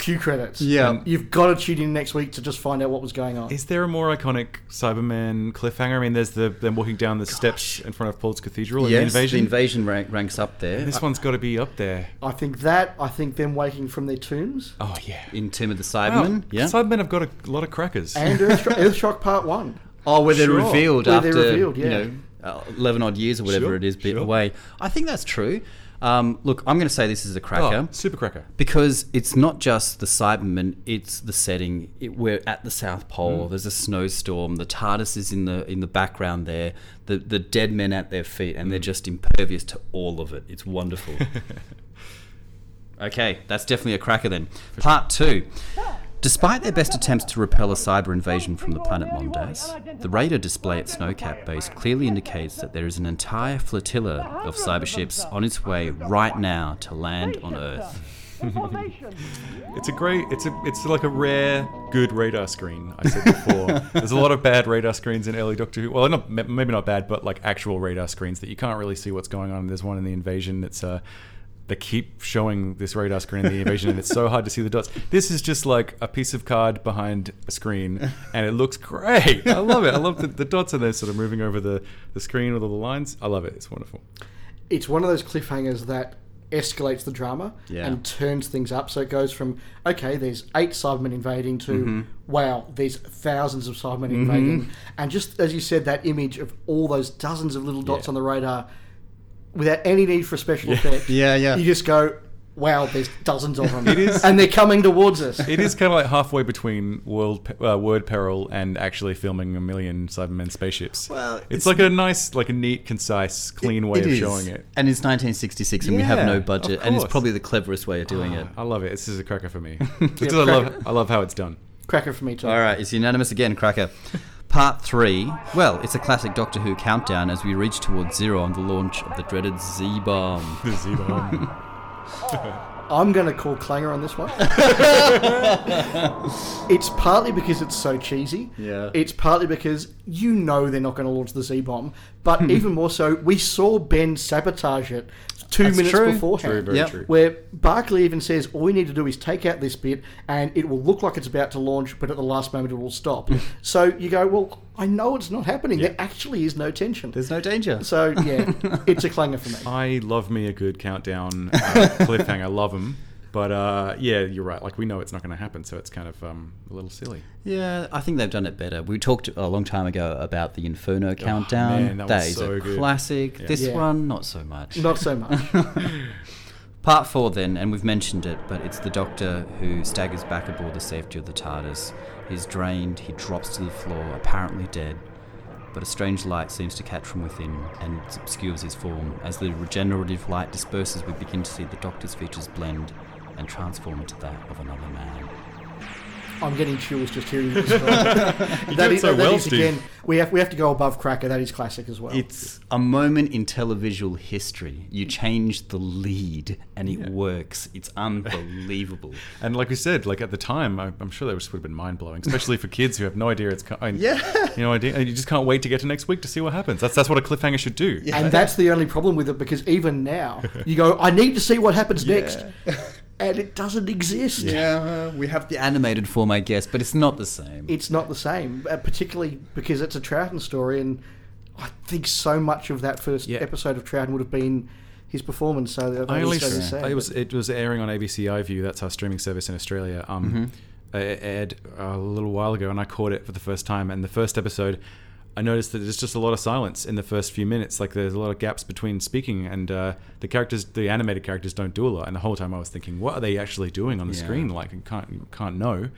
Cue credits. Yeah. You've got to tune in next week to just find out what was going on. Is there a more iconic Cyberman cliffhanger? I mean, there's the them walking down the steps in front of Paul's Cathedral and the invasion. the invasion rank, ranks up there. this one's got to be up there. I think that, I think them waking from their tombs, Oh yeah. in Tomb of the Wow, Cybermen. yeah. Cybermen have got a lot of crackers. and Earthshock, Earthshock Part 1. Oh, where they're Sure. revealed Where after they're revealed, you know uh, eleven odd years or whatever Sure, it is, bit sure. away. I think that's true. Um, look, I'm going to say this is a cracker oh, super cracker. because it's not just the Cybermen; it's the setting. It, we're at the South Pole. Mm. There's a snowstorm. The TARDIS is in the in the background there. The the dead men at their feet, and they're Mm. just impervious to all of it. It's wonderful. Okay, that's definitely a cracker then. Part two. Despite their best attempts to repel a cyber invasion from the planet Mondas, the radar display at Snowcap Base clearly indicates that there is an entire flotilla of cyber ships on its way right now to land on Earth. It's a great. It's a. It's like a rare good radar screen. I said before. There's a lot of bad radar screens in early Doctor Who. Well, not maybe not bad, but like actual radar screens that you can't really see what's going on. There's one in the Invasion that's uh, they keep showing this radar screen in the Invasion, and it's so hard to see the dots. This is just like a piece of card behind a screen, and it looks great. I love it. I love the, the dots and they're sort of moving over the the screen with all the lines. I love it. It's wonderful. it's one of those cliffhangers that escalates the drama Yeah. and turns things up. So it goes from okay, there's eight Cybermen invading to mm-hmm. wow, there's thousands of Cybermen invading, mm-hmm. and just as you said, that image of all those dozens of little dots Yeah. on the radar, without any need for special effect. Yeah, yeah. You just go, wow, there's dozens of them, It is- and they're coming towards us. It is kind of like halfway between world uh, word peril and actually filming a million Cybermen spaceships. Well, it's, it's- like a nice, like a neat, concise, clean way of is. showing it. And it's 1966 and we have no budget, and it's probably the cleverest way of doing it. I love it. This is a cracker for me. Because I love, I love how it's done. Cracker for me too. All right, it's unanimous again, Cracker. Part three. Well, it's a classic Doctor Who countdown as we reach towards zero on the launch of the dreaded Z bomb. The Z-bomb. I'm going to call Clanger on this one. it's partly because it's so cheesy. Yeah. It's partly because you know they're not going to launch the Z bomb. But even more so, we saw Ben sabotage it two That's minutes true. beforehand. True, very Yep. true. Where Barclay even says, all we need to do is take out this bit and it will look like it's about to launch, but at the last moment it will stop. so you go, well, I know it's not happening. There actually is no tension. There's no danger. So yeah, it's a clanger for me. I love me a good countdown uh, cliffhanger. I love them. But uh, yeah, you're right. Like we know it's not going to happen, so it's kind of um, a little silly. Yeah, I think they've done it better. We talked a long time ago about the Inferno countdown. Oh, man, that was is so a good. classic. This Yeah. one, not so much. Not so much. Part four, then, and we've mentioned it, but it's the Doctor who staggers back aboard the safety of the TARDIS. He's drained, he drops to the floor, apparently dead. But a strange light seems to catch from within and obscures his form. As the regenerative light disperses, we begin to see the Doctor's features blend and transform into that of another man. I'm getting chills just hearing this. that did is, so that well, is, again, we have we have to go above Cracker. That is classic as well. It's a moment in televisual history. You change the lead and it works. It's unbelievable. And like we said, like at the time, I, I'm sure that would have been mind blowing, especially for kids who have no idea it's coming. Yeah. you know, idea, and you just can't wait to get to next week to see what happens. That's that's what a cliffhanger should do. and that's the only problem with it because even now you go, I need to see what happens next, and it doesn't exist. Yeah, we have the animated form, I guess, but it's not the same. It's not the same, uh, particularly because it's a Troughton story, and I think so much of that first Yeah. episode of Troughton would have been his performance. So I is only so sad, it was it was airing on ABC iView. That's our streaming service in Australia. Um, it aired a little while ago, and I caught it for the first time. And the first episode, I noticed that there's just a lot of silence in the first few minutes. Like there's a lot of gaps between speaking, and uh, the characters, the animated characters, don't do a lot. And the whole time I was thinking, what are they actually doing on the Yeah. screen? Like you can't can't know.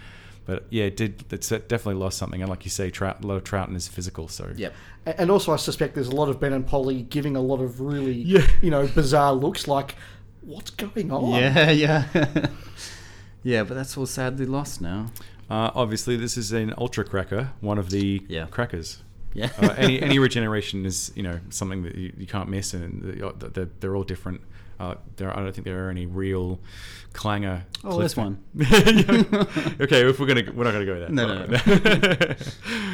But yeah, it did it's definitely lost something. And like you say, Trout, a lot of Troughton is physical. So yeah. And also, I suspect there's a lot of Ben and Polly giving a lot of really, Yeah. you know, bizarre looks. Like, what's going on? Yeah, yeah. yeah, but that's all sadly lost now. Uh, obviously, this is an ultra cracker, one of the Yeah. crackers. Yeah. uh, any any regeneration is you know something that you, you can't miss, and the- they're, they're all different. Uh, there, I don't think there are any real clanger. Oh, there's one. okay, if we're gonna, we're not gonna go there. No, no, no.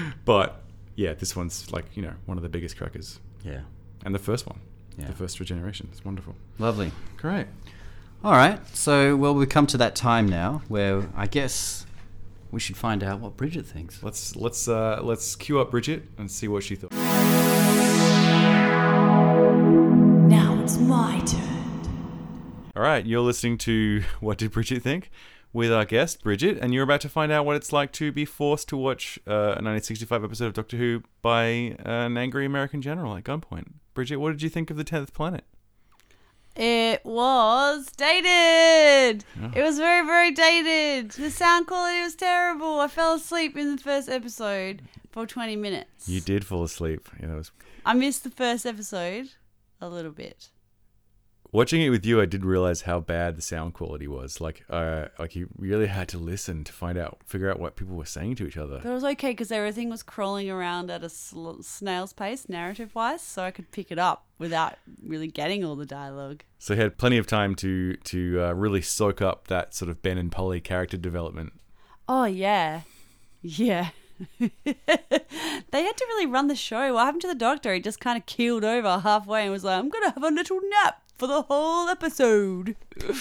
but yeah, this one's like you know one of the biggest crackers, Yeah. and the first one, Yeah. the first regeneration. It's wonderful. Lovely. Great. All right. So, well, we've come to that time now where I guess we should find out what Bridget thinks. Let's let's uh, let's cue up Bridget and see what she thought. Now it's my turn. All right, you're listening to What Did Bridget Think? with our guest, Bridget, and you're about to find out what it's like to be forced to watch uh, a 1965 episode of Doctor Who by an angry American general at gunpoint. Bridget, what did you think of The Tenth Planet? It was dated. It was very, very dated. The sound quality was terrible. I fell asleep in the first episode for 20 minutes. You did fall asleep. Yeah, that was I missed the first episode a little bit. Watching it with you. I did realize how bad the sound quality was. Like, uh, like you really had to listen to find out, figure out what people were saying to each other. But it was okay because everything was crawling around at a sl- snail's pace, narrative wise, so I could pick it up without really getting all the dialogue. So you had plenty of time to to uh, really soak up that sort of Ben and Polly character development. Oh, yeah. Yeah. they had to really run the show. What happened to the doctor? He just kind of keeled over halfway and was like, I'm going to have a little nap for the whole episode.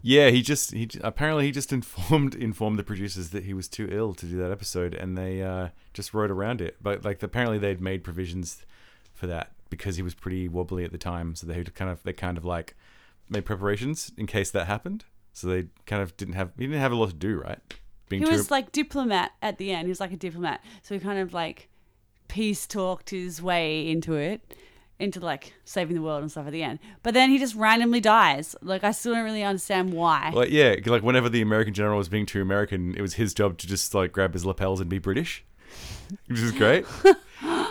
Yeah, he just he apparently he just informed informed the producers that he was too ill to do that episode, and they uh, just wrote around it. But like apparently they'd made provisions for that because he was pretty wobbly at the time, so they kind of they kind of like made preparations in case that happened. So they kind of didn't have he didn't have a lot to do, right? Being He was like diplomat at the end. He was like a diplomat. So he kind of like peace talked his way into it, into like saving the world and stuff at the end. But then he just randomly dies. Like I still don't really understand why. like yeah, like whenever the American general was being too American, it was his job to just like grab his lapels and be British, which is great.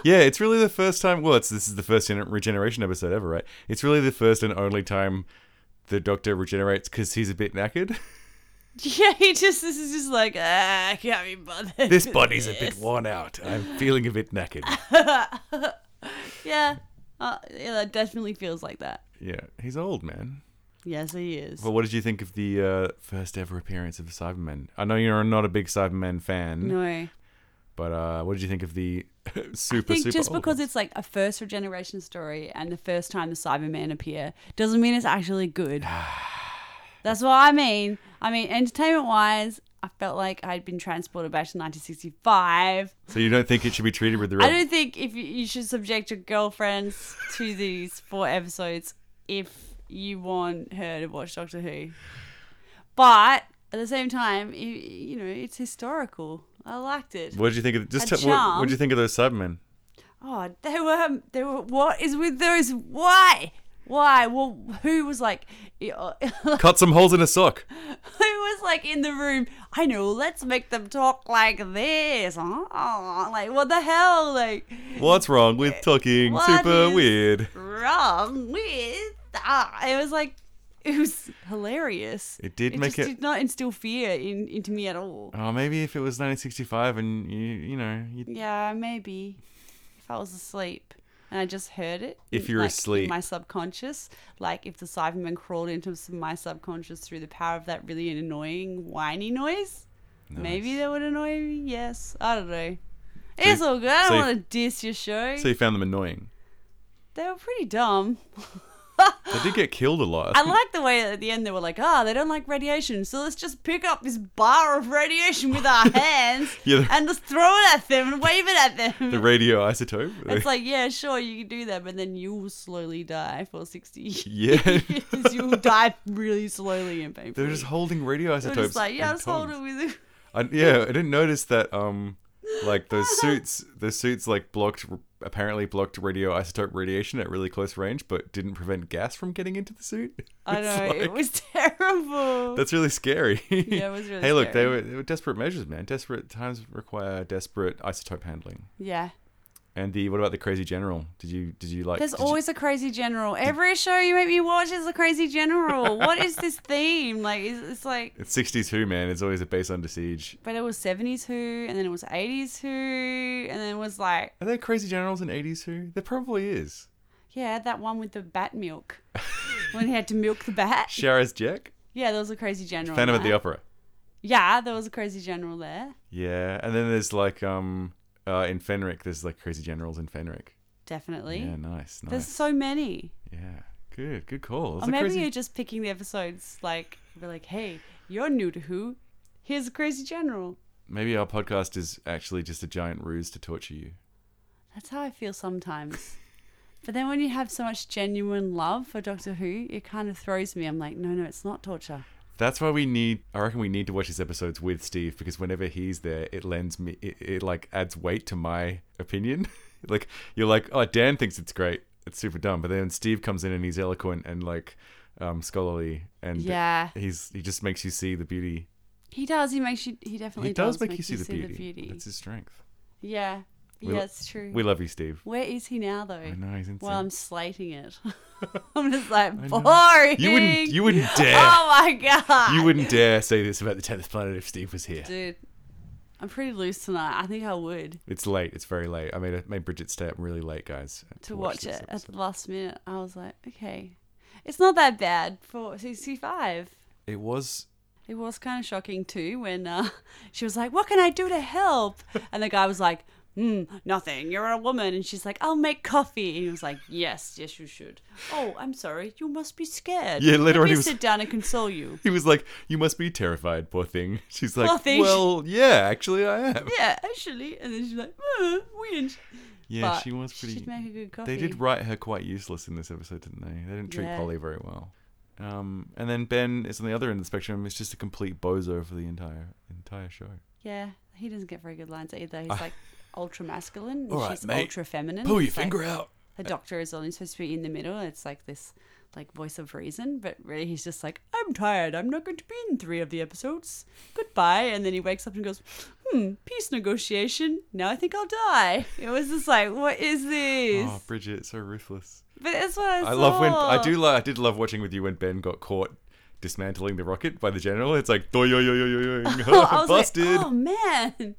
yeah, it's really the first time. Well, it's this is the first regeneration episode ever, right? It's really the first and only time the Doctor regenerates because he's a bit knackered. Yeah, he just this is just like ah, I can't be bothered. this body's a bit worn out. I'm feeling a bit knackered. Yeah, uh, yeah, that definitely feels like that. Yeah, he's old, man. Yes, he is. Well, what did you think of the uh, first ever appearance of the Cybermen? I know you're not a big Cybermen fan, no. but uh, what did you think of the super I think super? just because ones? it's like a first regeneration story and the first time the Cybermen appear doesn't mean it's actually good. That's what I mean. I mean, entertainment wise, I felt like I'd been transported back to 1965. so you don't think it should be treated with the I don't think if you, you should subject your girlfriends to these four episodes if you want her to watch Doctor Who. But at the same time, you, you know, it's historical. I liked it. What did you think of just what, what did you think of those Cybermen? Oh, they were. They were. What is with those? Why? Why? Well, who was like? Cut some holes in a sock. Who was like in the room? I know. Let's make them talk like this. Oh, like what the hell? Like What's wrong with talking What super weird? wrong with? Ah, it was like. It was hilarious. It did make just it- did not instill fear in, into me at all. Oh, maybe if it was 1965 and you you know you Yeah, maybe if I was asleep and I just heard it. If you're like, asleep. in my subconscious, like if the Cyberman crawled into my subconscious through the power of that really annoying whiny noise, maybe that would annoy me. Yes, I don't know. It's all good. I don't you- want to diss your show. so you found them annoying. they were pretty dumb. They did get killed a lot. I like the way at the end they were like, ah, they don't like radiation, so let's just pick up this bar of radiation with our hands Yeah, the- and just throw it at them and wave it at them. the radioisotope. It's like, yeah, sure, you can do that, but then you'll slowly die for 60 years. Yeah. you'll die really slowly and painfully. They're just holding They're radioisotopes. just like, yeah, just hold it with I, yeah, I didn't notice that. Um, like those suits, the suits like blocked, apparently blocked radioisotope radiation at really close range, but didn't prevent gas from getting into the suit. I know, it was terrible. That's really scary. Yeah, it was really Hey, look, they were, they were desperate measures, man. Desperate times require desperate isotope handling. yeah. And the what about the crazy general? Did you did you like? There's did you- always a crazy general. Every show you make me watch is a crazy general. what is this theme? Like, it's, it's like, It's 60s Who, man. It's always a base under siege. but it was 70s Who, and then it was 80s Who, and then it was like, Are there crazy generals in 80s Who? There probably is. yeah, that one with the bat milk. when he had to milk the bat. Sharaz Jek, Yeah, there was a crazy general. Phantom of the. Opera. Yeah, there was a crazy general there. Yeah, and then there's like um uh in Fenric, there's like crazy generals in Fenric. Definitely. Yeah, nice, nice. There's so many. Yeah, good, good call. That's Or maybe crazy- you're just picking the episodes like we're like, hey, you're new to Who. Here's a crazy general. maybe our podcast is actually just a giant ruse to torture you. That's how I feel sometimes. but then when you have so much genuine love for Doctor Who, it kind of throws me. I'm like, no, no, it's not torture. That's why we need. I reckon we need to watch these episodes with Steve because whenever he's there, it lends me. It, it like adds weight to my opinion. like you're like, oh, Dan thinks it's great. It's super dumb. But then Steve comes in and he's eloquent and like um, scholarly, and Yeah. he's he just makes you see the beauty. He does. He makes you. He definitely He does, make, you see, the, beauty. That's his strength. Yeah. We yeah, lo- it's true. We love you, Steve. Where is he now, though? I know he's insane. Well, I'm slating it. I'm just like boring. You wouldn't- you wouldn't dare. Oh my god. You wouldn't dare say this about the tenth planet if Steve was here. dude. I'm pretty loose tonight. I think I would It's late. It's very late. I made a, made Bridget stay up really late, guys, to watch this it at the last minute. I was like, okay, it's not that bad for 65. It was It was kind of shocking too when uh, she was like, "What can I do to help?" And the guy was like, "Hmm, nothing. You're a woman." And she's like, "I'll make coffee." And he was like, "Yes, yes, you should." Oh, I'm sorry. You must be scared. Yeah, later Let on me he was- sit down and console you. He was like, "You must be terrified, poor thing." She's like, Poor thing. "Well, yeah, actually, I am." yeah, actually. And then she's like, uh, "Weird." Yeah, But she was pretty. She'd make a good coffee. They did write her quite useless in this episode, didn't they? They didn't treat Yeah. Polly very well. Um, and then Ben is on the other end of the spectrum. Is just a complete bozo for the entire entire show. Yeah, he doesn't get very good lines either. He's like ultra masculine. and All right, she's mate. ultra feminine. Pull your It's like- finger out. The doctor is only supposed to be in the middle. It's like this like voice of reason, but really he's just like, I'm tired. I'm not going to be in three of the episodes. Goodbye. And then he wakes up and goes, Hmm, peace negotiation. Now I think I'll die. It was just like, what is this? Oh, Bridget, so ruthless. but that's what I, I saw. love when I do. Like, I did love watching with you when Ben got caught dismantling the rocket by the general. It's like, yo yo yo yo yo yo, busted. like, oh man,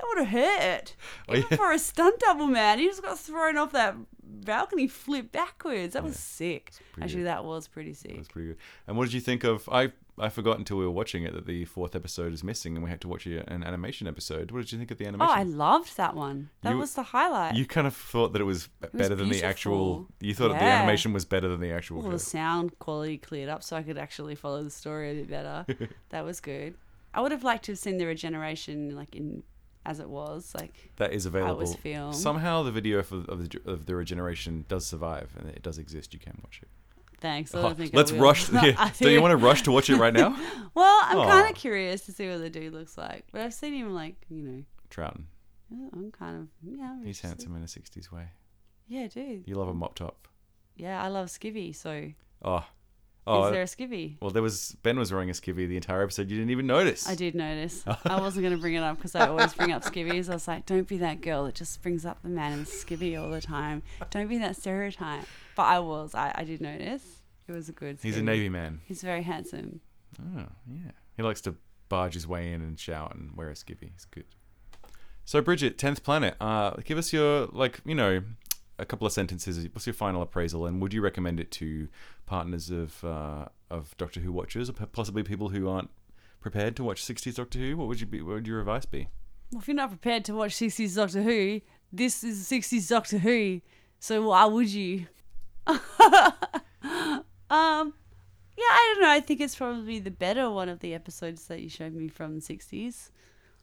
that would have hurt. Oh, Even yeah. for a stunt double man, he just got thrown off that balcony flip backwards. That oh, was sick. Actually, good. that was pretty sick. That's pretty good. And what did you think of? I I forgot until we were watching it that the fourth episode is missing, and we had to watch an animation episode. What did you think of the oh, animation? Oh. I loved that one. That You- was the highlight. you kind of thought that it was better than the actual. You thought that the animation was better than the actual. All the sound quality cleared up so I could actually follow the story a bit better. that was good. I would have liked to have seen the regeneration like in as it was like That is available. Somehow the video of, of, the, of the regeneration does survive and it does exist. You can watch it. thanks. Oh, let's rush. Yeah. Don't you want to rush to watch it right now? well, I'm kind of curious to see what the dude looks like, but I've seen him like you know. Troughton. I'm kind of yeah. I'm He's handsome in a 60s way. Yeah, dude. You love a mop top. Yeah, I love skivvy. So Oh. Oh, is there a skivvy? well, there was Ben was wearing a skivvy the entire episode. You didn't even notice. I did notice. I wasn't going to bring it up because I always bring up skivvies. I was like, don't be that girl that just brings up the man in the skivvy all the time. Don't be that stereotype. But I was. I, I did notice. It was a good. He's a. Navy man. He's very handsome. Oh, yeah. He likes to barge his way in and shout and wear a skivvy. It's good. So, Bridget, 10th Planet, uh, give us your, like, you know, a couple of sentences. What's your final appraisal? And would you recommend it to partners of uh, of Doctor Who watchers or possibly people who aren't prepared to watch 60s Doctor Who? What would you be? What would your advice be? Well, if you're not prepared to watch 60s Doctor Who, this is 60s Doctor Who. So why would you? um, yeah, I don't know. I think it's probably the better one of the episodes that you showed me from the 60s.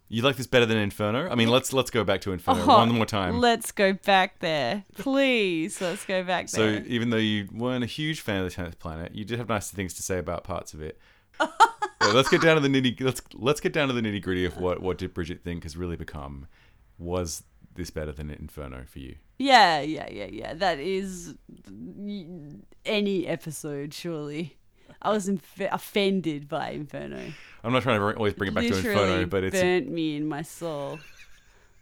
You like this better than Inferno? I mean, let's let's go back to Inferno Oh, one more time. Let's go back there. Please, let's go back So there. So even though you weren't a huge fan of the tenth planet, you did have nice things to say about parts of it. Let's get down to the nitty. Let's let's get down to the nitty gritty of what what did Bridget think has really become. Was this better than Inferno for you? Yeah, yeah, yeah, yeah. That is any episode, surely. I was inf- offended by Inferno. I'm not trying to always bring it back to Inferno, but it's burnt me in my soul.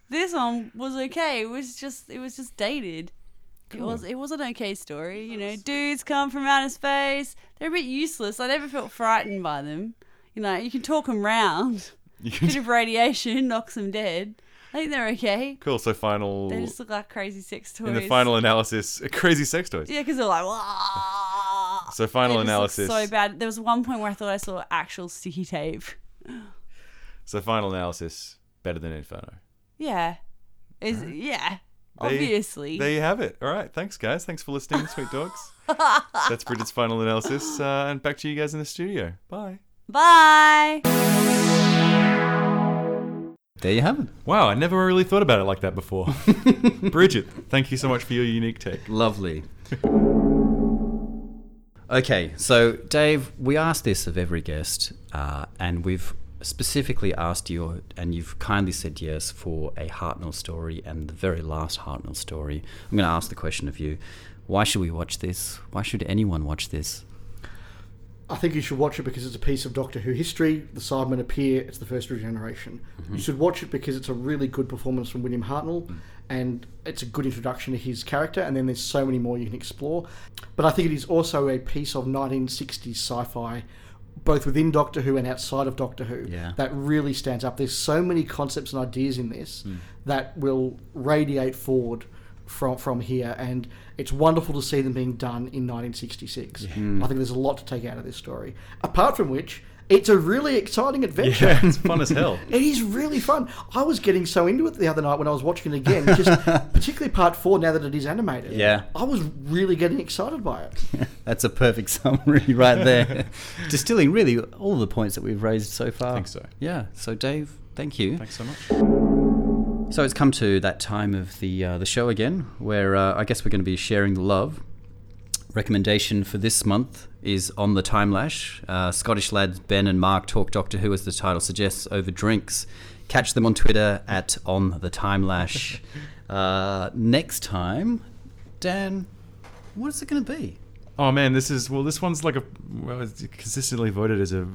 This one was okay. It was just it was just dated. It was it was an okay story, you know. Dudes come from outer space. They're a bit useless. I never felt frightened by them. You know, you can talk them round. You can- Bit of radiation knocks them dead. I think they're okay. cool. So final They just look like crazy sex toys. in the final analysis, crazy sex toys. Yeah, because they're like, Wah! So final They just look analysis. So bad. There was one point where I thought I saw actual sticky tape. So final analysis, better than Inferno. Yeah. Is yeah. There you- Obviously. There you have it. All right. Thanks, guys. Thanks for listening, sweet dogs. That's Bridget's final analysis. Uh, and back to you guys in the studio. Bye. Bye. There you have it. Wow, I never really thought about it like that before. Bridget, thank you so much for your unique take. Lovely. okay, so Dave, we asked this of every guest, uh, and we've specifically asked you, and you've kindly said yes for a Hartnell story and the very last Hartnell story. I'm going to ask the question of you: Why should we watch this? Why should anyone watch this? I think you should watch it because it's a piece of Doctor Who history. The Cybermen appear. It's the first regeneration. You should watch it because it's a really good performance from William Hartnell, and it's a good introduction to his character. And then there's so many more you can explore. But I think it is also a piece of 1960s sci-fi, both within Doctor Who and outside of Doctor Who. Yeah. That really stands up. There's so many concepts and ideas in this hmm. that will radiate forward from from here, and it's wonderful to see them being done in 1966. Hmm. I think there's a lot to take out of this story. Apart from which, it's a really exciting adventure. Yeah, it's fun as hell. It is really fun. I was getting so into it the other night when I was watching it again, just particularly part four. Now that it is animated, Yeah. I was really getting excited by it. That's a perfect summary right there. Distilling really all the points that we've raised so far. I think so. Yeah. So Dave, thank you. Thanks so much. So it's come to that time of the uh, the show again, where uh, I guess we're going to be sharing the love. Recommendation for this month is on the time lash. Uh, Scottish lads Ben and Mark talk Doctor Who, as the title suggests, over drinks. Catch them on Twitter at on the time lash. uh, next time, Dan, what is it going to be? Oh man, this is well. This one's like a well, it's consistently voted as a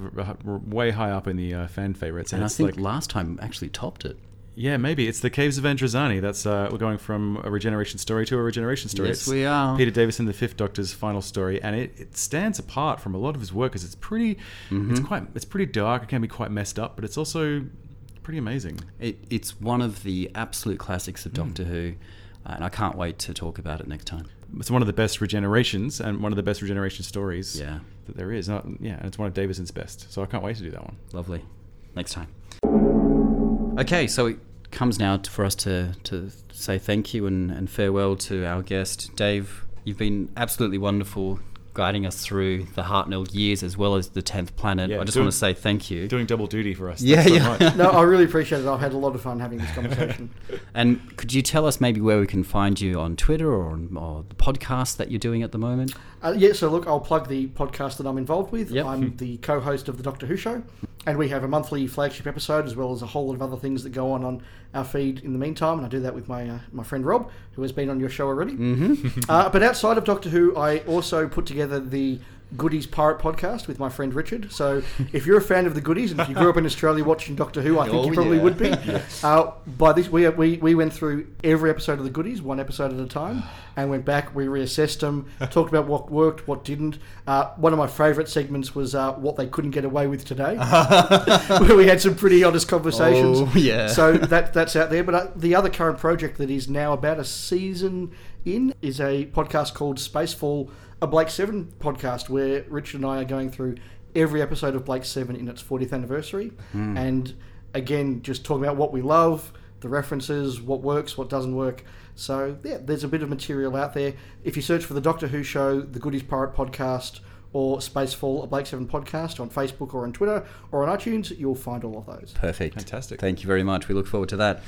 way high up in the uh, fan favorites, And I it's think like last time actually topped it. Yeah, maybe it's the Caves of Androzani. That's uh, we're going from a regeneration story to a regeneration story. Yes, It's we are. Peter Davison, the Fifth Doctor's final story, and it, it stands apart from a lot of his work because it's pretty, Mm-hmm. it's quite, it's pretty dark. It can be quite messed up, but it's also pretty amazing. It, it's one of the absolute classics of Doctor Who. and I can't wait to talk about it next time. It's one of the best regenerations and one of the best regeneration stories Yeah. that there is. Not, yeah, and it's one of Davison's best. So I can't wait to do that one. Lovely. Next time. Okay, so comes now to, for us to, to say thank you and, and farewell to our guest. Dave, you've been absolutely wonderful guiding us through the Hartnell years as well as the 10th planet. Yeah, I just doing- want to say thank you. Doing double duty for us. Yeah, Thanks so yeah. much. No, I really appreciate it. I've had a lot of fun having this conversation. And could you tell us maybe where we can find you on Twitter or on or the podcast that you're doing at the moment? Uh, yeah, so look, I'll plug the podcast that I'm involved with. Yep. I'm the co-host of the Doctor Who show, and we have a monthly flagship episode as well as a whole lot of other things that go on on our feed in the meantime. And I do that with my uh, my friend Rob, who has been on your show already. Mm-hmm. uh, but outside of Doctor Who, I also put together the Goodies Pirate podcast with my friend Richard. So if you're a fan of the Goodies and if you grew up in Australia watching Doctor Who, I think Oh, you probably yeah. would be. Uh, by this, we, we we went through every episode of the Goodies, one episode at a time, and went back. We reassessed them, talked about what worked, what didn't. Uh, one of my favourite segments was uh, what they couldn't get away with today, where we had some pretty honest conversations. Oh, yeah. So that that's out there. But uh, the other current project that is now about a season in is a podcast called Spacefall, a Blake Seven podcast, where Richard and I are going through every episode of Blake Seven in its 40th anniversary, hmm. and again, just talking about what we love, the references, what works, what doesn't work. So yeah, there's a bit of material out there. If you search for the Doctor Who show, the Goodies Pirate podcast. Or Spacefall, a Blake Seven podcast on Facebook or on Twitter or on iTunes, you'll find all of those. Perfect. Fantastic. Thank you very much. We look forward to that.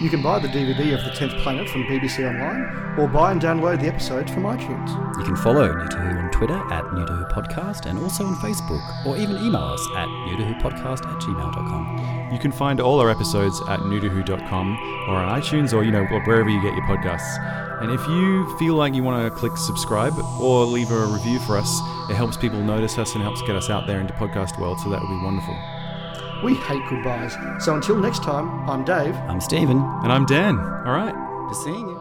You can buy the DVD of The Tenth Planet from BBC Online, or buy and download the episodes from iTunes. You can follow New to Who on Twitter at New to Who Podcast and also on Facebook, or even email us at newtowhopodcast at gmail.com. You can find all our episodes at newtowho.com or on iTunes or you know wherever you get your podcasts. And if you feel like you want to click subscribe or leave a review for us, it helps people notice us and helps get us out there into podcast world. So that would be wonderful. We hate goodbyes. So until next time, I'm Dave. I'm Stephen. And I'm Dan. All right. Just seeing you.